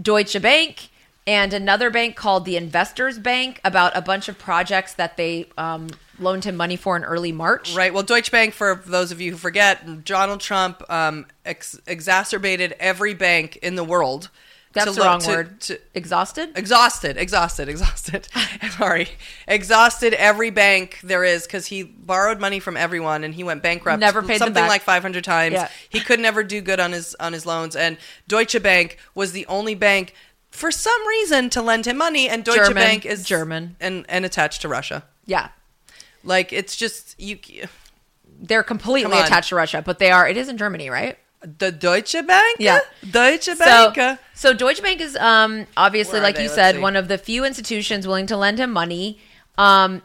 S2: Deutsche Bank and another bank called the Investors Bank about a bunch of projects that they um, loaned him money for in early March.
S1: Right. Well, Deutsche Bank, for those of you who forget, Donald Trump um, ex- exacerbated every bank in the world.
S2: That's
S1: to
S2: the wrong
S1: to-
S2: word.
S1: to-
S2: Exhausted.
S1: exhausted, exhausted, exhausted. Sorry, exhausted every bank there is because he borrowed money from everyone and he went bankrupt.
S2: Never paid
S1: something like five hundred times.
S2: Yeah.
S1: He could never do good on his on his loans. And Deutsche Bank was the only bank for some reason to lend him money. And Deutsche
S2: German,
S1: Bank is
S2: German.
S1: and and attached to Russia.
S2: Yeah.
S1: Like it's just you.
S2: They're completely attached to Russia, but they are. It is in Germany, right?
S1: The Deutsche Bank?
S2: Yeah.
S1: Deutsche Bank.
S2: so Deutsche Bank is um, obviously,
S1: Where
S2: like you
S1: Let's
S2: said,
S1: see.
S2: one of the few institutions willing to lend him money. Um,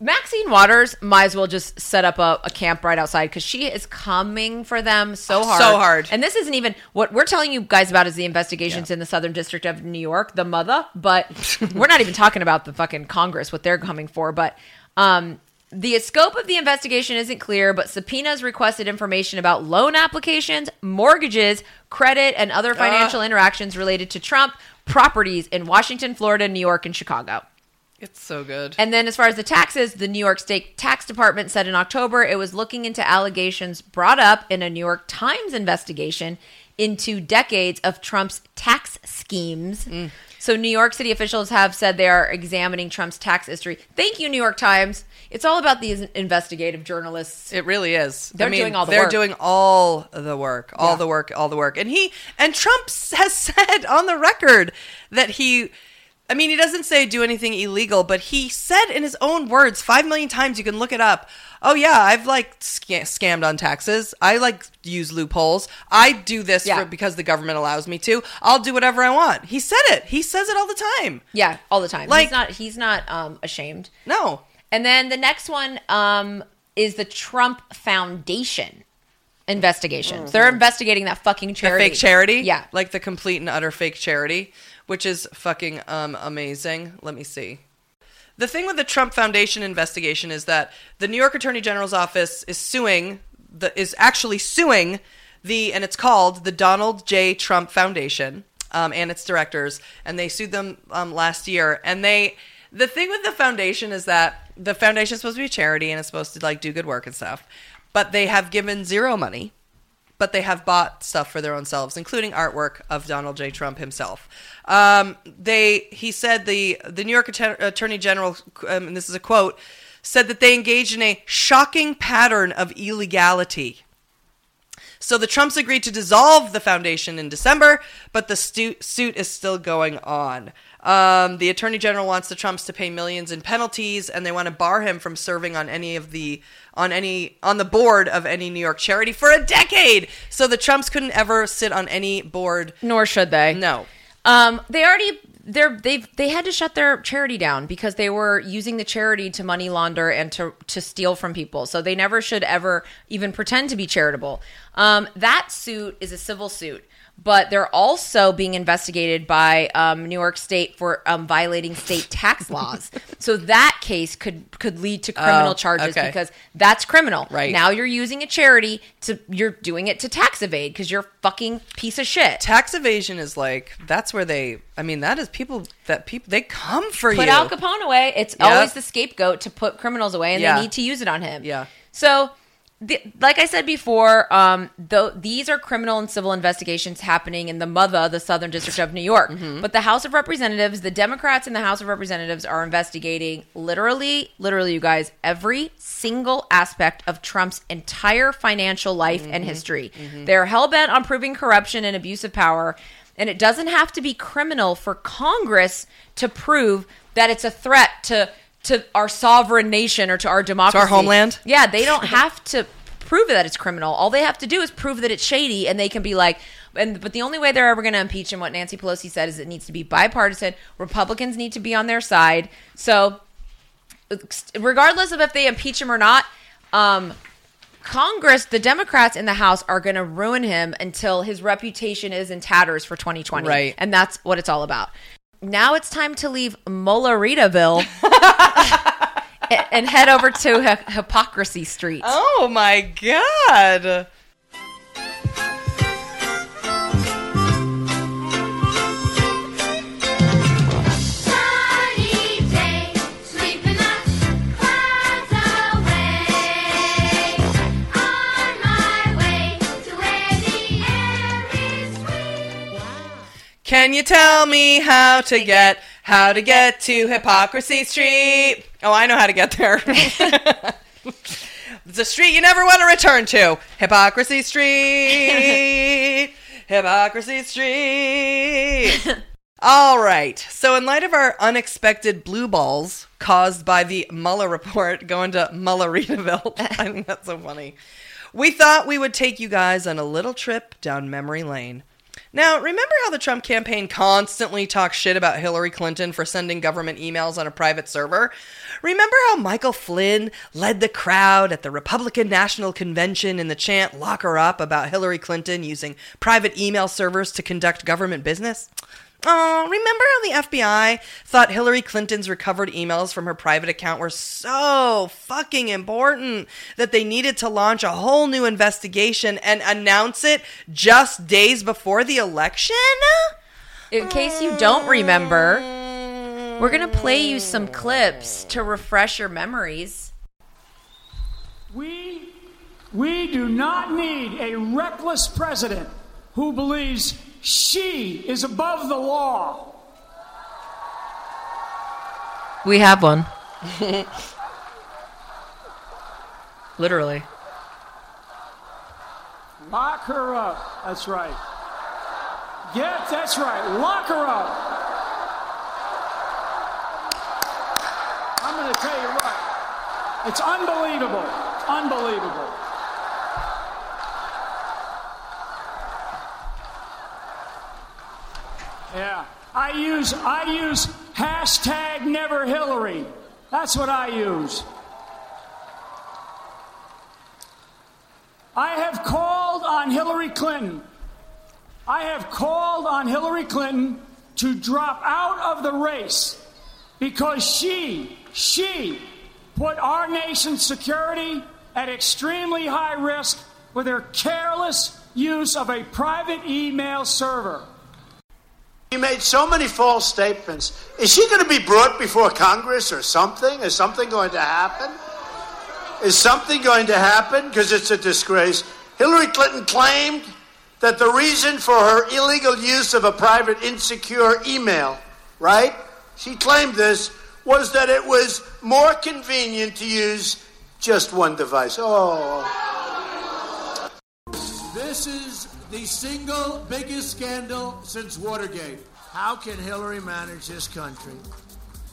S2: Maxine Waters might as well just set up a, a camp right outside because she is coming for them so hard.
S1: So hard.
S2: And this isn't even what we're telling you guys about is the investigations in the Southern District of New York, the mother. But we're not even talking about the fucking Congress, what they're coming for. But um, the scope of the investigation isn't clear, but subpoenas requested information about loan applications, mortgages, credit, and other ah. financial interactions related to Trump properties in Washington, Florida, New York, and Chicago.
S1: It's so good.
S2: And then, as far as the taxes, the New York State Tax Department said in October it was looking into allegations brought up in a New York Times investigation into decades of Trump's tax schemes. Mm. So, New York City officials have said they are examining Trump's tax history. Thank you, New York Times. It's all about these investigative journalists.
S1: It really is.
S2: They're doing all the work.
S1: they're
S2: work.
S1: doing all the work, all
S2: Yeah.
S1: the work, all the work. And he and Trump has said on the record that he. I mean, he doesn't say do anything illegal, but he said in his own words five million times. You can look it up. Oh yeah, I've like sca- scammed on taxes. I like use loopholes. I do this
S2: Yeah.
S1: for, because the government allows me to. I'll do whatever I want. He said it. He says it all the time.
S2: Yeah, all the time.
S1: Like-
S2: he's not. He's not um, ashamed.
S1: No,
S2: And then the next one um, is the Trump Foundation investigations. They're investigating that fucking
S1: the
S2: charity.
S1: fake charity.
S2: Yeah.
S1: like the complete and utter fake charity, which is fucking um, amazing. Let me see. The thing with the Trump Foundation investigation is that the New York Attorney General's office is suing the is actually suing the and it's called the Donald J. Trump Foundation um, and its directors, and they sued them um, last year. And they the thing with the foundation is that the foundation is supposed to be a charity and it's supposed to like do good work and stuff, but they have given zero money but they have bought stuff for their own selves, including artwork of Donald J. Trump himself. Um, they, he said the the New York Atten- Attorney General, um, and this is a quote, said that they engaged in a shocking pattern of illegality. So the Trumps agreed to dissolve the foundation in December, but the stu- suit is still going on. Um, the Attorney General wants the Trumps to pay millions in penalties, and they want to bar him from serving on any of the on any on the board of any New York charity for a decade. So the Trumps couldn't ever sit on any board.
S2: Nor should they.
S1: No.
S2: Um, they already they're they've they had to shut their charity down because they were using the charity to money launder and to to steal from people. So they never should ever even pretend to be charitable. Um, that suit is a civil suit. But they're also being investigated by um, New York State for um, violating state tax laws. So that case could could lead to criminal
S1: Oh,
S2: charges
S1: okay.
S2: because that's criminal.
S1: Right.
S2: now, you're using a charity to you're doing it to tax evade because you're a fucking piece of shit.
S1: Tax evasion is like that's where they. I mean, that is people that people they come for
S2: put
S1: you.
S2: Put Al Capone away. It's
S1: Yeah.
S2: always the scapegoat to put criminals away, and
S1: Yeah.
S2: they need to use it on him.
S1: Yeah.
S2: So, the, like I said before, um, though these are criminal and civil investigations happening in the mother, the Southern District of New York.
S1: Mm-hmm.
S2: But the House of Representatives, the Democrats in the House of Representatives, are investigating literally, literally, you guys, every single aspect of Trump's entire financial life
S1: Mm-hmm.
S2: and history. They're hell bent on proving corruption and abuse of power. And it doesn't have to be criminal for Congress to prove that it's a threat to to our sovereign nation or to our democracy, our
S1: homeland?
S2: Yeah, they don't have to prove that it's criminal. All they have to do is prove that it's shady, and they can be like. And but the only way they're ever going to impeach him, what Nancy Pelosi said, is it needs to be bipartisan. Republicans need to be on their side. So, regardless of if they impeach him or not, um, Congress, the Democrats in the House are going to ruin him until his reputation is in tatters for 2020.
S1: Right.
S2: And that's what it's all about. Now it's time to leave Mulleritaville and- head over to Hy- Hypocrisy Street.
S1: Oh my god. You tell me how to get how to get to Hypocrisy Street? Oh, I know how to get there. it's a street you never want to return to. Hypocrisy Street. Hypocrisy Street. All right. So, in light of our unexpected blue balls caused by the Mueller report going to Mulleritaville, I think that's so funny. We thought we would take you guys on a little trip down memory lane. Now, remember how the Trump campaign constantly talked shit about Hillary Clinton for sending government emails on a private server? Remember how Michael Flynn led the crowd at the Republican National Convention in the chant Lock Her Up about Hillary Clinton using private email servers to conduct government business? Oh, remember how the FBI thought Hillary Clinton's recovered emails from her private account were so fucking important that they needed to launch a whole new investigation and announce it just days before the election?
S2: In case you don't remember, we're going to play you some clips to refresh your memories.
S5: We, we do not need a reckless president who believes she is above the law.
S2: We have one. Literally.
S5: Lock her up. That's right. Get, that's right. Lock her up. I'm going to tell you what. It's unbelievable. Unbelievable. Yeah. I use I use hashtag never Hillary. That's what I use. I have called on Hillary Clinton. I have called on Hillary Clinton to drop out of the race because she, she put our nation's security at extremely high risk with her careless use of a private email server.
S6: He made so many false statements. Is she going to be brought before Congress or something? Is something going to happen? Is something going to happen? Because it's a disgrace. Hillary Clinton claimed that the reason for her illegal use of a private insecure email, right? She claimed this was that it was more convenient to use just one device. Oh.
S7: This is the single biggest scandal since Watergate. How can Hillary manage this country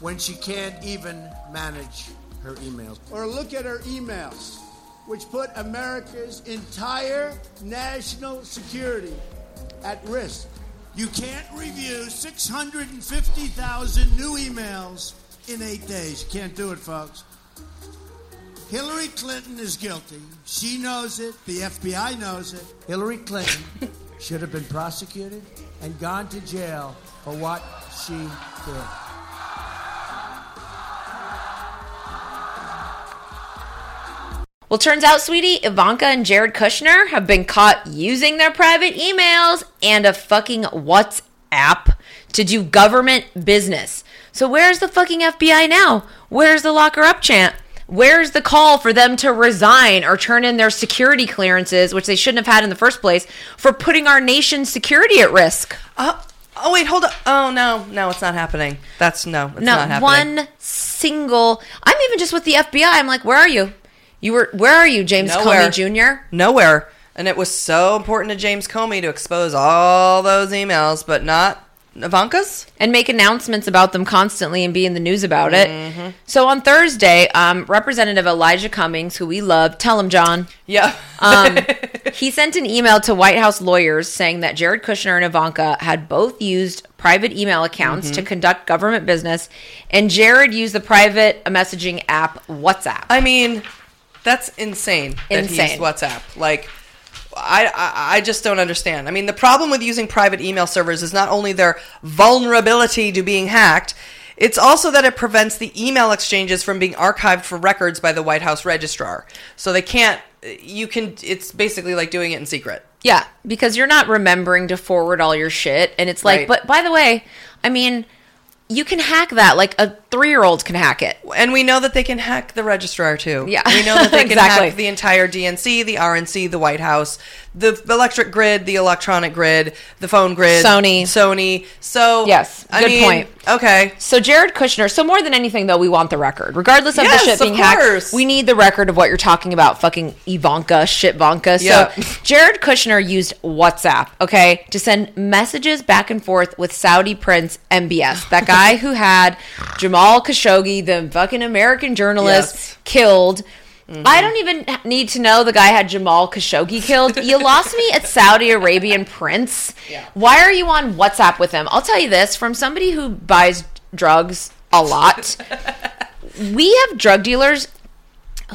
S7: when she can't even manage her emails? Or look at her emails, which put America's entire national security at risk. You can't review 650,000 new emails in eight days. You can't do it, folks. Hillary Clinton is guilty. She knows it. The FBI knows it. Hillary Clinton should have been prosecuted and gone to jail for what she did.
S2: Well, turns out, sweetie, Ivanka and Jared Kushner have been caught using their private emails and a fucking WhatsApp to do government business. So where's the fucking FBI now? Where's the locker up chant? Where's the call for them to resign or turn in their security clearances, which they shouldn't have had in the first place, for putting our nation's security at risk?
S1: Oh, oh wait, hold up. Oh no, no, it's not happening. That's no, it's not,
S2: Not
S1: happening.
S2: one single. I'm even just with the FBI. I'm like, where are you? You were. Where are you, James
S1: Nowhere.
S2: Comey Jr.?
S1: Nowhere. And it was so important to James Comey to expose all those emails, but not Ivanka's?
S2: and make announcements about them constantly and be in the news about it.
S1: Mm-hmm.
S2: So on Thursday, um, Representative Elijah Cummings, who we love, tell him, John,
S1: Yeah.
S2: um, he sent an email to White House lawyers saying that Jared Kushner and Ivanka had both used private email accounts
S1: Mm-hmm.
S2: to conduct government business, and Jared used the private messaging app WhatsApp.
S1: I mean, that's insane. That he
S2: Insane.
S1: used WhatsApp. Like, I, I just don't understand. I mean, the problem with using private email servers is not only their vulnerability to being hacked. It's also that it prevents the email exchanges from being archived for records by the White House registrar. So they can't. You can. It's basically like doing it in secret.
S2: Yeah, because you're not remembering to forward all your shit. And it's like,
S1: Right.
S2: but by the way, I mean, you can hack that. Like a three year old can hack it.
S1: And we know that they can hack the registrar too.
S2: Yeah.
S1: we know that they can
S2: Exactly.
S1: hack the entire DNC, the RNC, the White House, the electric grid, the electronic grid, the phone grid,
S2: Sony.
S1: Sony. So
S2: Yes,
S1: I
S2: good
S1: mean,
S2: point.
S1: Okay,
S2: So Jared Kushner. So more than anything, though, we want the record, regardless of
S1: Yes,
S2: the shit being hacked. We need the record of what you're talking about, fucking Ivanka, shit Vanka.
S1: Yeah.
S2: So Jared Kushner used WhatsApp, okay, to send messages back and forth with Saudi Prince MBS, that guy who had Jamal Khashoggi, the fucking American journalist,
S1: Yes.
S2: killed. I mm-hmm. don't even need to know the guy had Jamal Khashoggi killed. You lost me at Saudi Arabian Prince. Why are you on WhatsApp with him? I'll tell you this from somebody who buys drugs a lot. we have drug dealers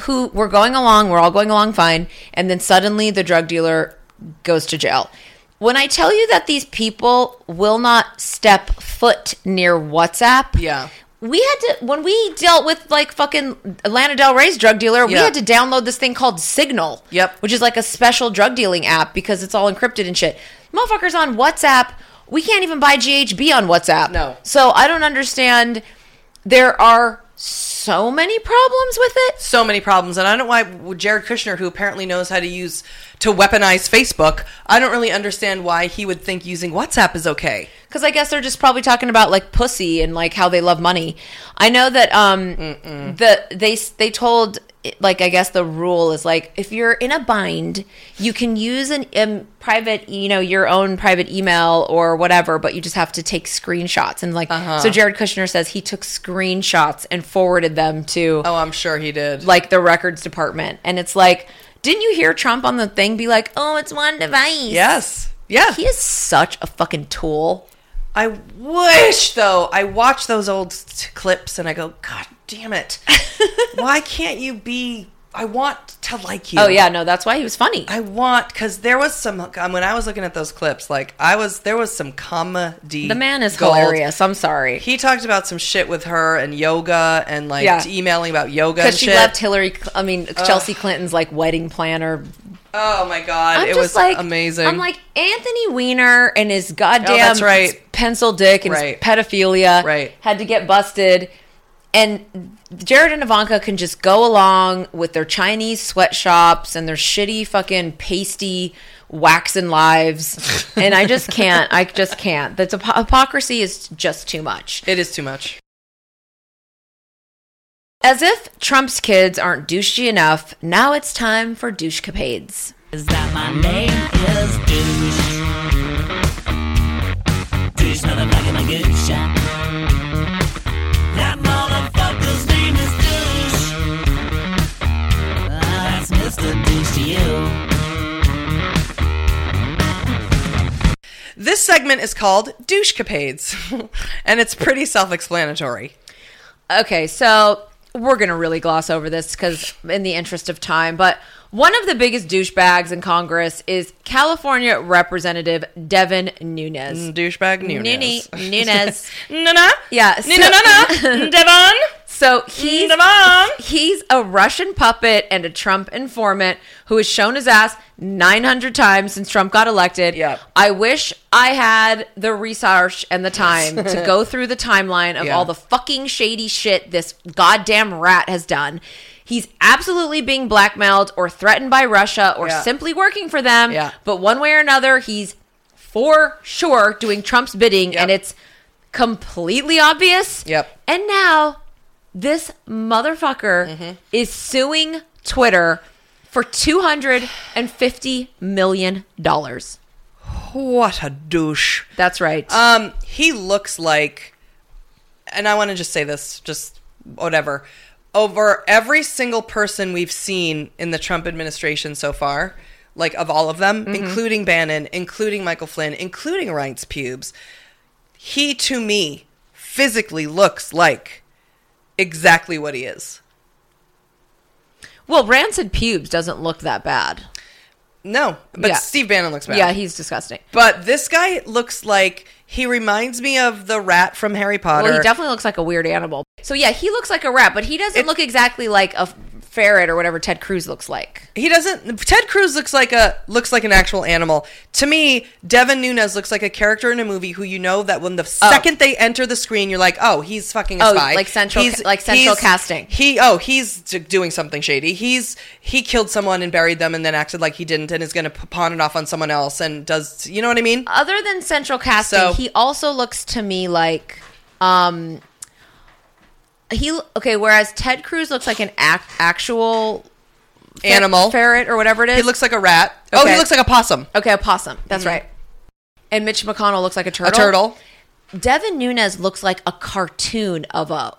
S2: who were going along, we're all going along fine, and then suddenly the drug dealer goes to jail. When I tell you that these people will not step foot near WhatsApp,
S1: Yeah.
S2: We had to when we dealt with like fucking Atlanta Del Rey's drug dealer, we had to download this thing called Signal.
S1: Yep.
S2: Which is like a special drug dealing app because it's all encrypted and shit. Motherfuckers on WhatsApp, we can't even buy GHB on WhatsApp.
S1: No.
S2: So I don't understand. There are so many problems with it.
S1: so many problems, and I don't know why Jared Kushner, who apparently knows how to use to weaponize Facebook, I don't really understand why he would think using WhatsApp is okay.
S2: Because I guess they're just probably talking about like pussy and like how they love money. I know that um the they they told like I guess the rule is like if you're in a bind, you can use an um, private you know your own private email or whatever, but you just have to take screenshots and like so Jared Kushner says he took screenshots and forwarded them to
S1: Oh, I'm sure he did.
S2: like the records department, and it's like. Didn't you hear Trump on the thing be like, "Oh, it's one device"?
S1: yes, yeah.
S2: he is such a fucking tool.
S1: I wish though I watch those old t- clips and I go, God damn it! why can't you be? I want to like you.
S2: Oh yeah, no, that's why he was funny.
S1: I want because there was some um, when I was looking at those clips, like I was there was some comedy.
S2: The man is
S1: gold.
S2: hilarious. I'm sorry.
S1: He talked about some shit with her and yoga and like
S2: Yeah.
S1: emailing about yoga
S2: Because she
S1: shit.
S2: left Hillary, I mean, Chelsea Clinton's like wedding planner.
S1: Oh my god,
S2: I'm
S1: it was
S2: like,
S1: amazing.
S2: I'm like, Anthony Weiner and his goddamn
S1: Oh, right.
S2: pencil dick and
S1: Right.
S2: his pedophilia
S1: Right.
S2: had to get busted. And Jared and Ivanka can just go along with their Chinese sweatshops and their shitty fucking pasty waxing lives. and I just can't. I just can't. That's hypocrisy is just too much.
S1: it is too much.
S2: As if Trump's kids aren't douchey enough, now it's time for douchecapades.
S8: Is that my name is douche? Douche motherfucking magoosh. That motherfucker's name is douche. Ah, that's Mr. Douche to you.
S1: This segment is called Douchecapades, and it's pretty self-explanatory.
S2: Okay, so we're going to really gloss over this because, in the interest of time, but one of the biggest douchebags in Congress is California Representative Devin Nunes.
S1: Douchebag Nunes.
S2: Nuni- Nunes.
S1: Na-na?
S2: Yeah, so-
S1: Na-na-na-na. Devin?
S2: So he's he's a Russian puppet and a Trump informant who has shown his ass 900 times since Trump got elected.
S1: Yep.
S2: I wish I had the research and the time to go through the timeline of
S1: Yeah.
S2: all the fucking shady shit this goddamn rat has done. He's absolutely being blackmailed or threatened by Russia or
S1: Yeah.
S2: simply working for them.
S1: Yeah.
S2: But one way or another, he's for sure doing Trump's bidding
S1: Yep.
S2: and it's completely obvious.
S1: Yep.
S2: And now this motherfucker
S1: Mm-hmm.
S2: is suing Twitter for $250 million.
S1: What a douche.
S2: That's right.
S1: Um, he looks like, and I want to just say this, just whatever. Over every single person we've seen in the Trump administration so far, like of all of them, including Bannon, including Michael Flynn, including Reince Pubes, he to me physically looks like exactly what he is.
S2: well, rancid pubes doesn't look that bad.
S1: No, but
S2: Yeah.
S1: Steve Bannon looks bad.
S2: Yeah, he's disgusting.
S1: but this guy looks like he reminds me of the rat from Harry Potter.
S2: Well, he definitely looks like a weird animal. So yeah, he looks like a rat, but he doesn't
S1: It-
S2: look exactly like a ferret or whatever Ted Cruz looks like.
S1: He doesn't. Ted Cruz looks like a looks like an actual animal. To me, Devin Nunes looks like a character in a movie who you know that when the second they enter the screen, you're like, oh, he's fucking a
S2: Oh,
S1: spy.
S2: like central- he's, like central casting.
S1: He oh, he's doing something shady. He's he killed someone and buried them and then acted like he didn't and is going to pawn it off on someone else and does you know what I mean?
S2: Other than central casting,
S1: So-
S2: he also looks to me like um he okay, whereas Ted Cruz looks like an ac- actual fer-
S1: Animal.
S2: ferret or whatever it is.
S1: He looks like a rat. Oh, he looks like a possum.
S2: okay, a possum. That's mm-hmm. right. And Mitch McConnell looks like a turtle.
S1: A turtle.
S2: Devin Nunes looks like a cartoon of a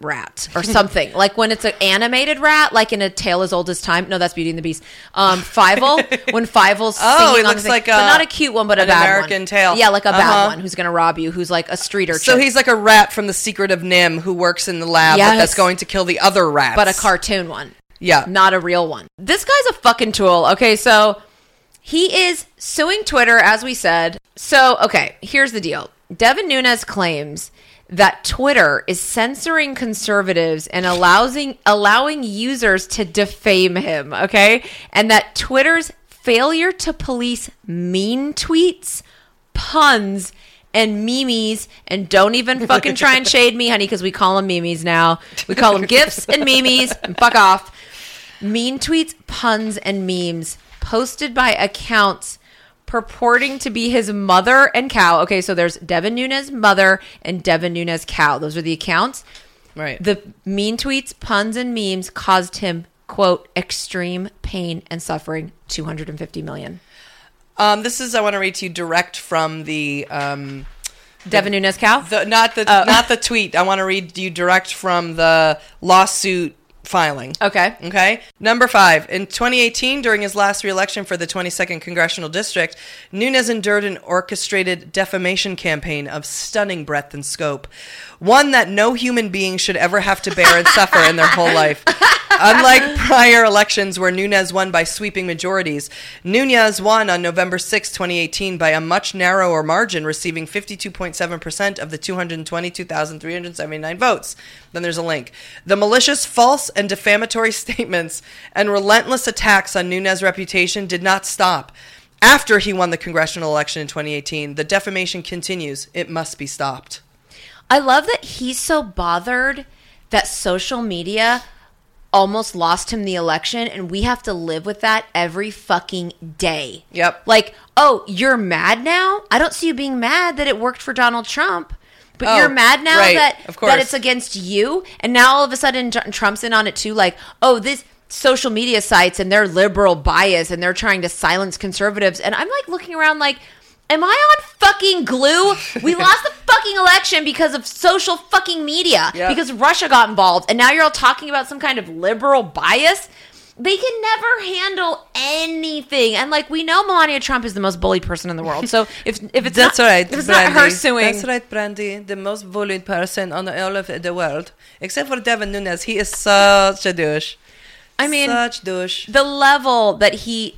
S2: rat or something. like when it's an animated rat, like in A Tale as Old as Time. No, that's Beauty and the Beast. Um, Fievel, when Fievel's
S1: Oh,
S2: singing
S1: he
S2: on the
S1: looks like
S2: but
S1: a-
S2: not a cute one, but a
S1: an
S2: bad
S1: American
S2: one.
S1: Tail.
S2: Yeah, like a bad
S1: Uh-huh.
S2: one who's going to rob you, who's like a street urchin.
S1: So he's like a rat from the Secret of NIMH who works in the lab
S2: Yes.
S1: that's going to kill the other rats.
S2: but a cartoon one.
S1: Yeah.
S2: not a real one. This guy's a fucking tool. Okay, so he is suing Twitter, as we said. So, okay, here's the deal Devin Nunes claims that Twitter is censoring conservatives and allowing allowing users to defame him, okay? And that Twitter's failure to police mean tweets, puns, and memes, and don't even fucking try and shade me, honey, because we call them memes now. We call them gifs and memes, and fuck off. Mean tweets, puns, and memes posted by accounts purporting to be his mother and cow. Okay, so there's Devin Nunes mother and Devin Nunes cow. Those are the accounts.
S1: right.
S2: The mean tweets, puns, and memes caused him, quote, extreme pain and suffering, 250 million.
S1: Um, this is I want to read to you direct from the um,
S2: Devin Nunes cow?
S1: the not the
S2: Oh.
S1: not the tweet. I want to read you direct from the lawsuit filing.
S2: Okay.
S1: Okay. Number five. In 2018, during his last reelection for the 22nd Congressional District, Nunes endured an orchestrated defamation campaign of stunning breadth and scope. One that no human being should ever have to bear and suffer in their whole life. Unlike prior elections where Nunes won by sweeping majorities, Nunes won on November 6, 2018 by a much narrower margin, receiving 52.7% of the 222,379 votes. Then there's a link. The malicious, false, and defamatory statements and relentless attacks on Nunes' reputation did not stop. After he won the congressional election in 2018, the defamation continues. It must be stopped.
S2: I love that he's so bothered that social media almost lost him the election and we have to live with that every fucking day.
S1: Yep.
S2: Like, oh, you're mad now? I don't see you being mad that it worked for Donald Trump. But
S1: Oh,
S2: you're mad now
S1: right,
S2: that that it's against you, and now all of a sudden Trump's in on it too. Like, oh, this social media sites and their liberal bias, and they're trying to silence conservatives. And I'm like looking around, like, am I on fucking glue? We lost the fucking election because of social fucking media, because Russia got involved, and now you're all talking about some kind of liberal bias. They can never handle anything, and like we know, Melania Trump is the most bullied person in the world. So if if it's
S1: That's
S2: not,
S1: right.
S2: if it's not her
S1: Brandy.
S2: suing,
S1: That's right, Brandy. The most bullied person on all of the world, except for Devin Nunes. He is such a douche.
S2: I mean,
S1: such douche.
S2: the level that he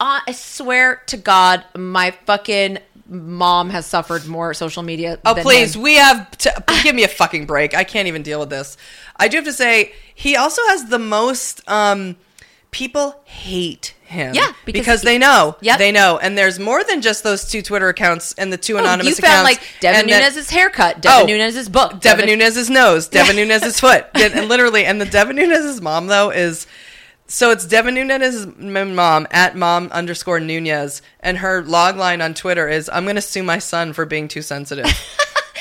S2: uh, I swear to God, my fucking mom has suffered more social media.
S1: Oh, please.
S2: him.
S1: We have to give me a fucking break. I can't even deal with this. I do have to say, he also has the most. um People hate him.
S2: Yeah, because
S1: because, they know.
S2: Yep.
S1: They know. And there's more than just those two Twitter accounts and the two
S2: Oh,
S1: anonymous
S2: you found
S1: accounts.
S2: like Devin Nunes' haircut, Devin
S1: Oh,
S2: Nunes' book,
S1: Devin Nunes' nose, Devin Nunes' foot, and and literally, and the Devin Nunes' mom though is, so it's Devin Nunes' m- mom at mom underscore Nunez, and her log line on Twitter is, "I'm going to sue my son for being too sensitive."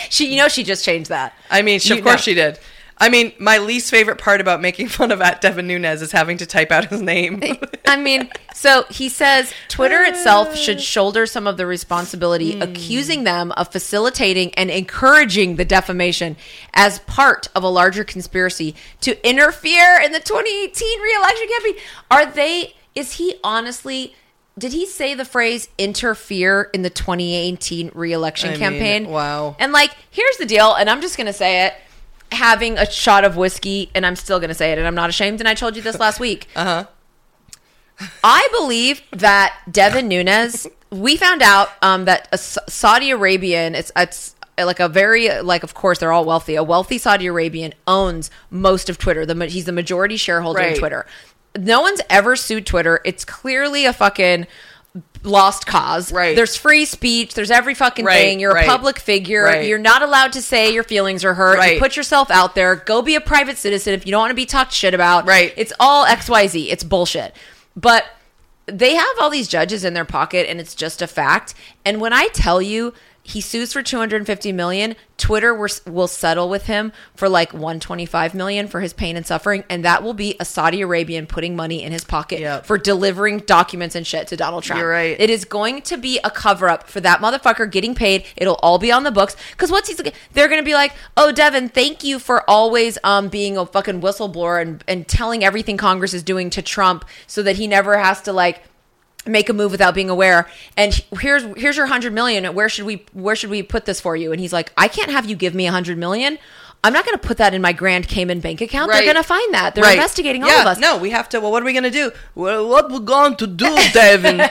S2: She, you know, she just changed that.
S1: I mean, she,
S2: You
S1: of course
S2: know.
S1: she did. I mean, my least favorite part about making fun of at Devin Nunes is having to type out his name.
S2: I mean, so he says Twitter uh. itself should shoulder some of the responsibility, hmm. accusing them of facilitating and encouraging the defamation as part of a larger conspiracy to interfere in the 2018 reelection campaign. Are they, is he honestly, did he say the phrase interfere in the 2018 reelection
S1: I mean,
S2: campaign?
S1: wow.
S2: And like, here's the deal, and I'm just going to say it. Having a shot of whiskey, and I'm still going to say it, and I'm not ashamed. And I told you this last week.
S1: Uh huh.
S2: I believe that Devin Nunes. We found out um, that a Saudi Arabian. It's it's like a very like of course they're all wealthy. A wealthy Saudi Arabian owns most of Twitter. The he's the majority shareholder in Twitter. No one's ever sued Twitter. It's clearly a fucking lost cause.
S1: Right.
S2: There's free speech. There's every fucking
S1: Right,
S2: thing. You're
S1: right.
S2: a public figure.
S1: Right.
S2: You're not allowed to say your feelings are hurt. You put yourself out there. Go be a private citizen if you don't want to be talked shit about.
S1: Right.
S2: It's all XYZ. It's bullshit. But they have all these judges in their pocket and it's just a fact. And when I tell you he sues for 250 million, Twitter will, settle with him for like 125 million for his pain and suffering and that will be a Saudi Arabian putting money in his pocket
S1: Yep.
S2: for delivering documents and shit to Donald Trump.
S1: You're right.
S2: It is going to be a cover up for that motherfucker getting paid. It'll all be on the books because what's he's they're going to be like, "Oh, Devin, thank you for always um being a fucking whistleblower and and telling everything Congress is doing to Trump so that he never has to like make a move without being aware and here's here's your 100 million where should we where should we put this for you and he's like i can't have you give me a 100 million i'm not going to put that in my grand cayman bank account they're going to find that they're
S1: Right.
S2: investigating all of us
S1: No, we have to. Well, what are we going to do? Well, what we're going to do, Devin?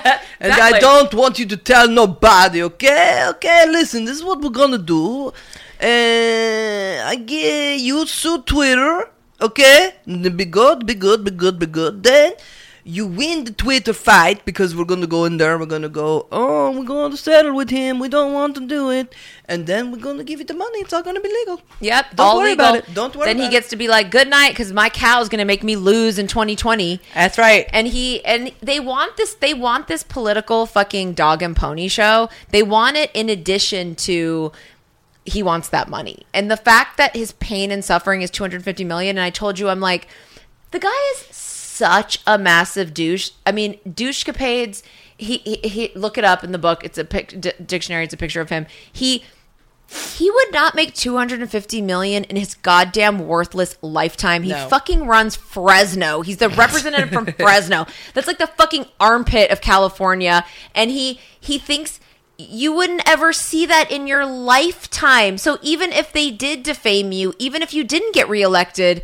S1: And I don't want you to tell nobody, okay? Okay, listen, this is what we're going to do. Uh, I get you sue Twitter, okay? Be good, be good, be good, be good. Then you win the Twitter fight because we're going to go in there. We're going to go, oh, we're going to settle with him. We don't want to do it. And then we're going to give you the money. It's all going to be legal.
S2: Yep,
S1: Don't
S2: all
S1: worry
S2: legal.
S1: about it. Don't worry
S2: Then he gets to be like, "Good night," because my cow's going to make me lose in 2020.
S1: That's right.
S2: And he and they want this. They want this political fucking dog and pony show. They want it in addition to he wants that money and the fact that his pain and suffering is 250 million. And I told you, I'm like, the guy is such a massive douche. I mean, douche capades. He, he, he look it up in the book. It's a pic, d- dictionary. It's a picture of him. He he would not make 250 million in his goddamn worthless lifetime. He
S1: No.
S2: fucking runs Fresno. He's the representative from Fresno. That's like the fucking armpit of California and he he thinks you wouldn't ever see that in your lifetime. So even if they did defame you, even if you didn't get reelected,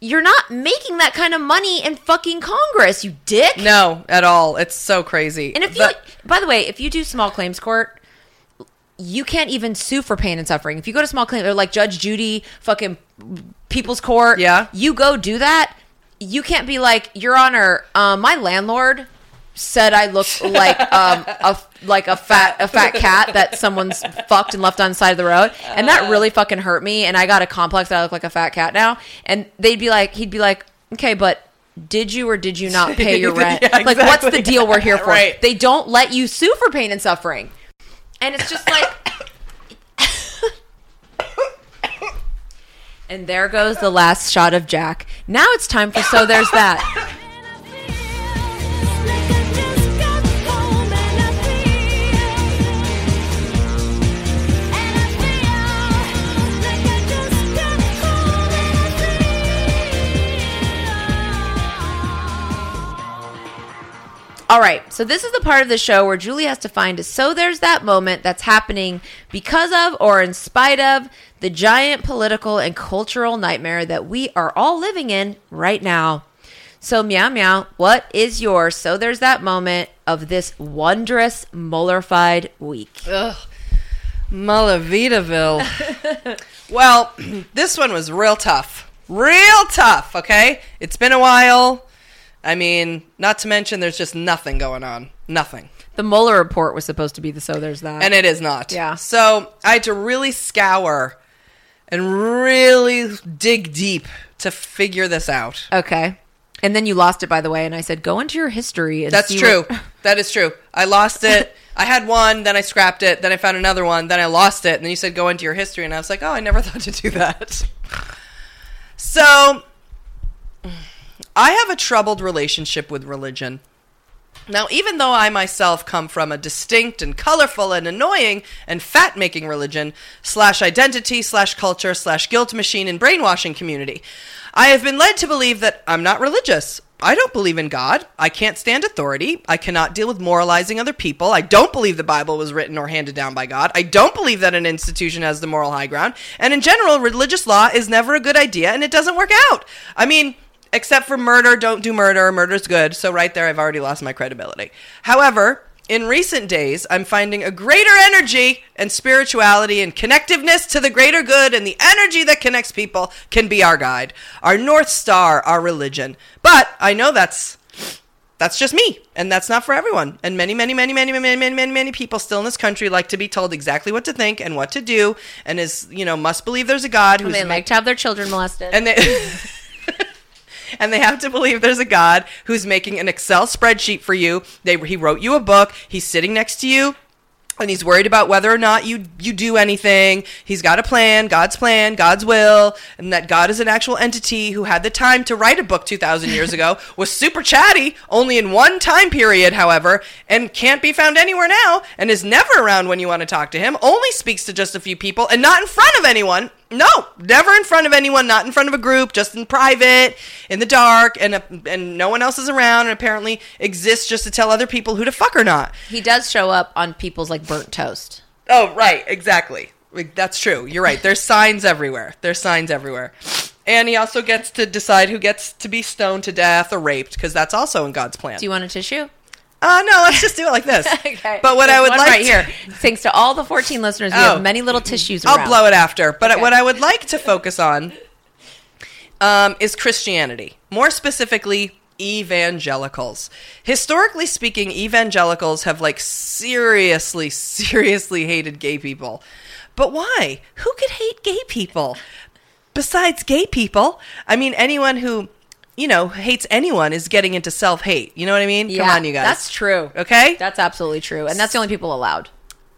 S2: you're not making that kind of money in fucking Congress, you dick.
S1: No, at all. It's so crazy.
S2: And if you,
S1: But-
S2: by the way, if you do small claims court, you can't even sue for pain and suffering. If you go to small claim, or like Judge Judy, fucking People's Court,
S1: Yeah.
S2: you go do that. You can't be like, Your Honor, um, my landlord said I look like um, a like a fat a fat cat that someone's fucked and left on the side of the road, and that really fucking hurt me. And I got a complex that I look like a fat cat now. And they'd be like, he'd be like, okay, but. Did you or did you not pay your rent?
S1: Yeah,
S2: Like, what's the deal we're here for?
S1: Right.
S2: They don't let you sue for pain and suffering. And it's just like. and there goes the last shot of Jack. Now it's time for So There's That. All right, so this is the part of the show where Julie has to find a so there's that moment that's happening because of or in spite of the giant political and cultural nightmare that we are all living in right now. So, meow meow, what is your so there's that moment of this wondrous Mullerfied week?
S1: Ugh. Malavitaville. well, this one was real tough. Real tough, okay? It's been a while. I mean, not to mention there's just nothing going on. Nothing.
S2: The Mueller report was supposed to be the so there's that.
S1: And it is not.
S2: Yeah.
S1: So I had to really scour and really dig deep to figure this out.
S2: okay. And then you lost it, by the way, and I said, go into your history. And
S1: That's true.
S2: what-
S1: that is true. I lost it. I had one, then I scrapped it, then I found another one, then I lost it, and then you said go into your history, and I was like, oh, I never thought to do that. So, I have a troubled relationship with religion. Now, even though I myself come from a distinct and colorful and annoying and fat making religion, slash identity, slash culture, slash guilt machine and brainwashing community, I have been led to believe that I'm not religious. I don't believe in God. I can't stand authority. I cannot deal with moralizing other people. I don't believe the Bible was written or handed down by God. I don't believe that an institution has the moral high ground. And in general, religious law is never a good idea and it doesn't work out. I mean, except for murder, don't do murder. Murder's good. So right there, I've already lost my credibility. However, in recent days, I'm finding a greater energy and spirituality and connectiveness to the greater good, and the energy that connects people can be our guide, our north star, our religion. But I know that's that's just me, and that's not for everyone. And many, many, many, many, many, many, many, many people still in this country like to be told exactly what to think and what to do, and is you know must believe there's a God who's
S2: they
S1: ma-
S2: like to have their children molested.
S1: and they and they have to believe there's a God who's making an Excel spreadsheet for you. They he wrote you a book. He's sitting next to you. And he's worried about whether or not you you do anything. He's got a plan, God's plan, God's will, and that God is an actual entity who had the time to write a book 2000 years ago, was super chatty only in one time period, however, and can't be found anywhere now and is never around when you want to talk to him. Only speaks to just a few people and not in front of anyone. No, never in front of anyone, not in front of a group, just in private, in the dark, and uh, and no one else is around, and apparently exists just to tell other people who to fuck or not.
S2: he does show up on people's like burnt toast.
S1: Oh, right, exactly. That's true. You're right. There's signs everywhere. There's signs everywhere. And he also gets to decide who gets to be stoned to death or raped, because that's also in God's plan.
S2: Do you want a tissue?
S1: Uh, no, let's just do it like this.
S2: Okay.
S1: But what
S2: There's
S1: I would like
S2: right
S1: to-
S2: here. Thanks to all the 14 listeners, we
S1: Oh.
S2: have many little tissues.
S1: I'll blow it after. But
S2: Okay.
S1: what I would like to focus on um, is Christianity. More specifically, evangelicals. Historically speaking, evangelicals have like seriously, seriously hated gay people. But why? Who could hate gay people? Besides gay people, I mean, anyone who, you know, hates anyone is getting into self hate. You know what I mean?
S2: Yeah,
S1: Come on, you guys.
S2: That's true.
S1: Okay?
S2: That's absolutely true, and that's the only people allowed.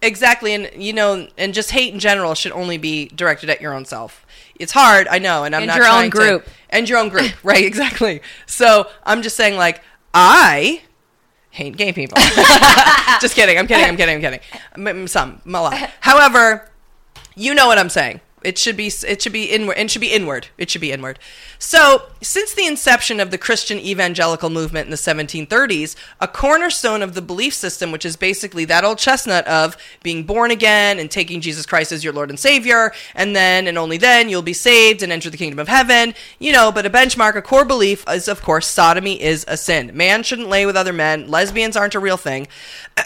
S1: Exactly, and you know, and just hate in general should only be directed at your own self. It's hard, I know, and I'm
S2: And
S1: not
S2: your own
S1: trying to-
S2: group.
S1: and your own group, right? Exactly. So I'm just saying, like, I hate gay people. just kidding. I'm kidding. I'm kidding. I'm kidding. Some, a lot. However, you know what I'm saying. It should be it should be inward it should be inward. It should be inward. So, since the inception of the Christian evangelical movement in the 1730s, a cornerstone of the belief system, which is basically that old chestnut of being born again and taking Jesus Christ as your Lord and Savior, and then and only then you'll be saved and enter the kingdom of heaven. You know, but a benchmark, a core belief is of course sodomy is a sin. Man shouldn't lay with other men. Lesbians aren't a real thing.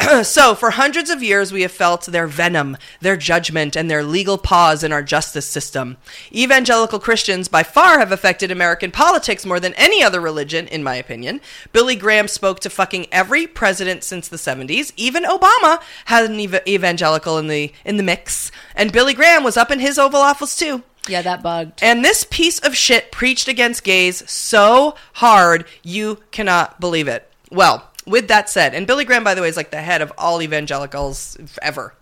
S1: so, for hundreds of years, we have felt their venom, their judgment, and their legal pause in our justice system. Evangelical Christians, by far, have affected American politics more than any other religion, in my opinion. Billy Graham spoke to fucking every president since the 70s. Even Obama had an ev- evangelical in the in the mix, and Billy Graham was up in his Oval Office too.
S2: Yeah, that bugged.
S1: And this piece of shit preached against gays so hard you cannot believe it. Well, with that said, and Billy Graham, by the way, is like the head of all evangelicals ever.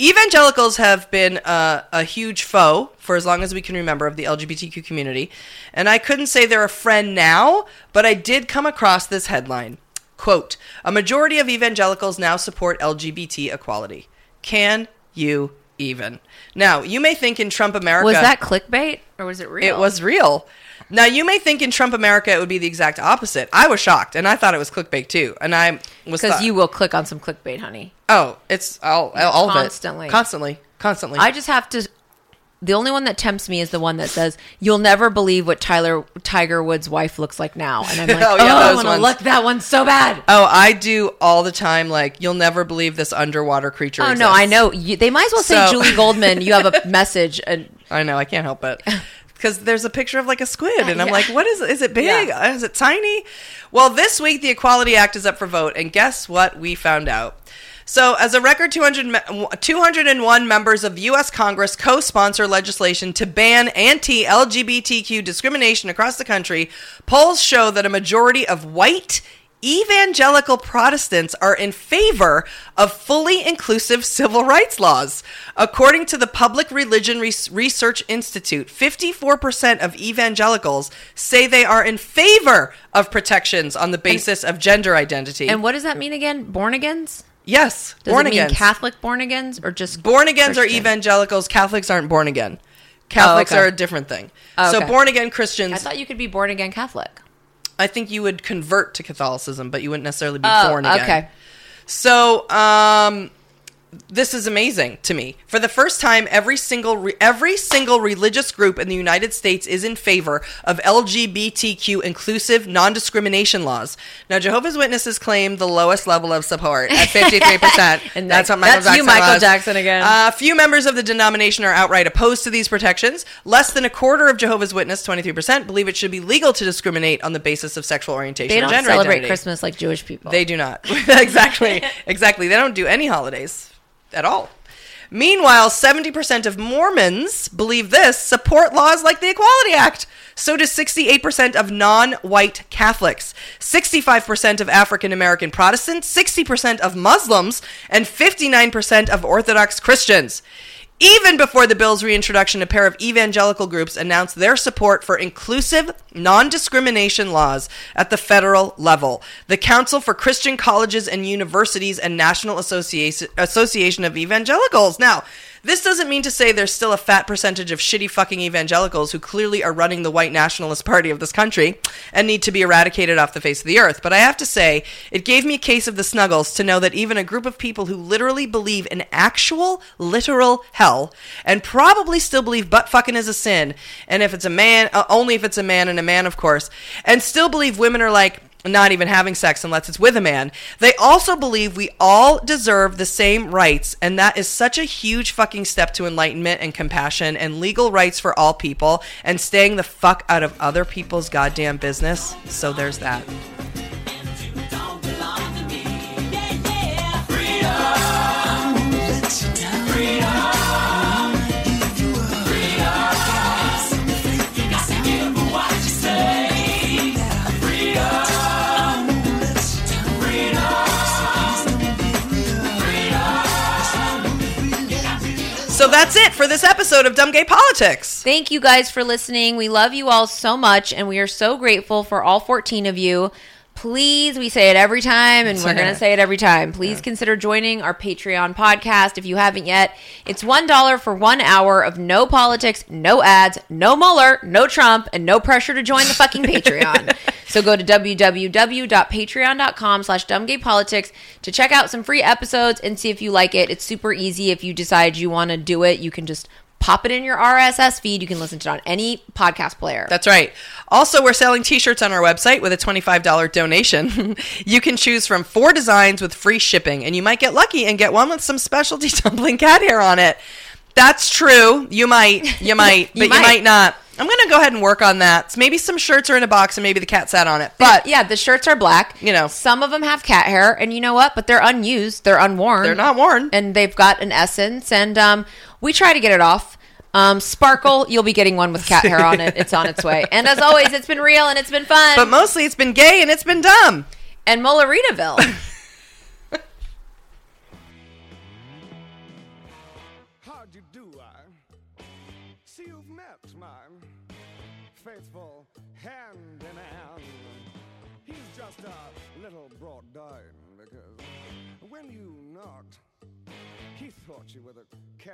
S1: Evangelicals have been uh, a huge foe for as long as we can remember of the LGBTQ community. And I couldn't say they're a friend now, but I did come across this headline. Quote, a majority of evangelicals now support LGBT equality. Can you even? Now, you may think in Trump America.
S2: Was that clickbait or was it real?
S1: It was real. Now you may think in Trump America it would be the exact opposite. I was shocked, and I thought it was clickbait too. And I was
S2: because you will click on some clickbait, honey.
S1: Oh, it's all all of it
S2: Constantly.
S1: constantly, constantly.
S2: I just have to. The only one that tempts me is the one that says, "You'll never believe what Tyler Tiger Woods' wife looks like now," and I'm like,
S1: Oh,
S2: "Oh,
S1: yeah,
S2: I want to look that one so bad."
S1: oh, I do all the time. Like you'll never believe this underwater creature.
S2: Oh no. I know. You, they might as well say
S1: So-
S2: Julie Goldman. You have a message, and
S1: I know. I can't help it. Because there's a picture of like a squid, and I'm
S2: Yeah.
S1: like, what is it? Is it big?
S2: Yeah.
S1: Is it tiny? Well, this week the Equality Act is up for vote, and guess what we found out? So, as a record 200, 201 members of U.S. Congress co sponsor legislation to ban anti LGBTQ discrimination across the country, polls show that a majority of white evangelical Protestants are in favor of fully inclusive civil rights laws. According to the Public Religion Res- Research Institute, 54% of evangelicals say they are in favor of protections on the basis of gender identity.
S2: And what does that mean again? Born agains?
S1: yes,
S2: Does
S1: born
S2: it mean
S1: again.
S2: Catholic born agains or just
S1: Born agains are evangelicals. Catholics aren't born again. Oh, Catholics
S2: okay.
S1: are a different thing.
S2: Oh,
S1: So born again Christians,
S2: I thought you could be born again Catholic.
S1: I think you would convert to Catholicism, but you wouldn't necessarily be
S2: Oh,
S1: born again.
S2: okay.
S1: So, um, this is amazing to me. For the first time, every single re- every single religious group in the United States is in favor of LGBTQ inclusive non-discrimination laws. Now, Jehovah's Witnesses claim the lowest level of support at 53%.
S2: And
S1: that's what Michael
S2: that's
S1: Jackson
S2: you, Michael
S1: was.
S2: Jackson, again.
S1: Uh, few members of the denomination are outright opposed to these protections. Less than a quarter of Jehovah's Witness, 23%, believe it should be legal to discriminate on the basis of sexual orientation
S2: They don't celebrate
S1: identity.
S2: Christmas like Jewish people.
S1: They do not. exactly. Exactly. They don't do any holidays at all. Meanwhile, 70% of Mormons believe this support laws like the Equality Act. So does 68% of non white Catholics, 65% of African American Protestants, 60% of Muslims, and 59% of Orthodox Christians. Even before the bill's reintroduction, a pair of evangelical groups announced their support for inclusive, non discrimination laws at the federal level. The Council for Christian Colleges and Universities and National Association, Association of Evangelicals. Now, this doesn't mean to say there's still a fat percentage of shitty fucking evangelicals who clearly are running the white nationalist party of this country and need to be eradicated off the face of the earth. But I have to say, it gave me a case of the snuggles to know that even a group of people who literally believe in actual, literal hell and probably still believe butt fucking is a sin, and if it's a man, uh, only if it's a man and a man, of course, and still believe women are like, not even having sex unless it's with a man. They also believe we all deserve the same rights, and that is such a huge fucking step to enlightenment and compassion and legal rights for all people and staying the fuck out of other people's goddamn business. So there's that. So that's it for this episode of Dumb Gay Politics.
S2: Thank you guys for listening. We love you all so much, and we are so grateful for all 14 of you. Please, we say it every time, and we're going to say it every time. Please consider joining our Patreon podcast if you haven't yet. It's $1 for one hour of no politics, no ads, no Mueller, no Trump, and no pressure to join the fucking Patreon. so go to www.patreon.com slash dumbgaypolitics to check out some free episodes and see if you like it. It's super easy. If you decide you want to do it, you can just pop it in your RSS feed. You can listen to it on any podcast player.
S1: That's right. Also, we're selling t-shirts on our website with a $25 donation. you can choose from four designs with free shipping, and you might get lucky and get one with some specialty tumbling cat hair on it. That's true. You might, you might,
S2: You
S1: but
S2: might.
S1: you might not. I'm going to go ahead and work on that. Maybe some shirts are in a box and maybe the cat sat on it. But
S2: yeah, the shirts are black.
S1: You know.
S2: some of them have cat hair, and you know what? But they're unused. They're unworn.
S1: they're not worn.
S2: and they've got an essence. And um, we try to get it off. Um, Sparkle, you'll be getting one with cat hair on it. It's on its way. And as always, it's been real and it's been fun.
S1: But mostly it's been gay and it's been dumb.
S2: and Molaritaville.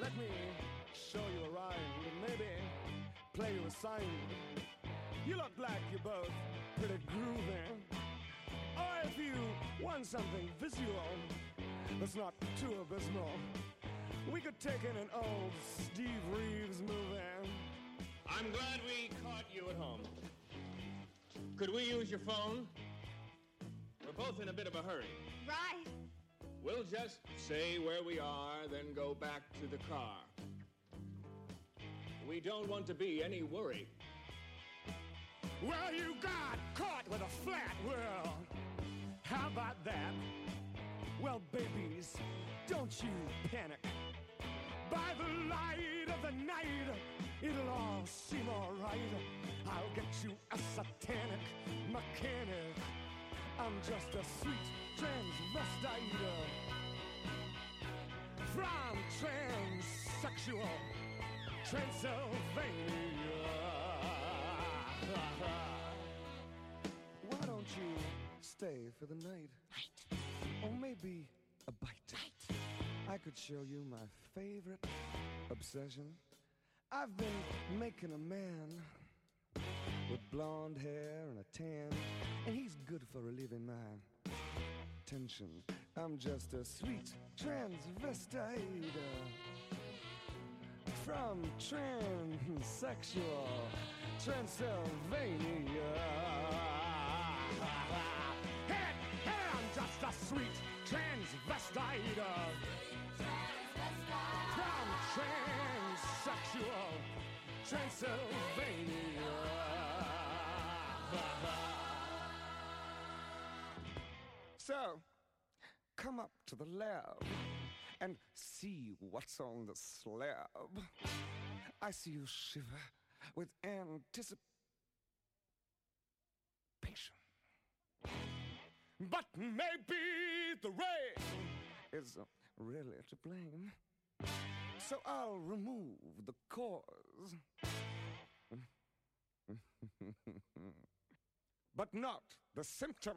S7: Let me show you a rhyme, maybe play you a sign. You look like you're both pretty groovy. Or if you want something visual that's not too abysmal, we could take in an old Steve Reeves movie.
S9: I'm glad we caught you at home. Could we use your phone? We're both in a bit of a hurry.
S10: Right.
S9: We'll just say where we are, then go back to the car. We don't want to be any worry.
S11: Well, you got caught with a flat world. How about that? Well, babies, don't you panic. By the light of the night, it'll all seem alright. I'll get you a satanic mechanic. I'm just a sweet transvestite from transsexual Transylvania. Why don't you stay for the night? Night. Or maybe a bite. Night. I could show you my favorite obsession. I've been making a man with blonde hair and a tan, and he's good for relieving my tension. I'm just a sweet transvestite from transsexual Transylvania. Hey, hey, I'm just a sweet transvestite from transsexual Transylvania. So, come up to the lab and see what's on the slab. I see you shiver with anticipation. But maybe the rain is really to blame. So I'll remove the cause. but not the symptom.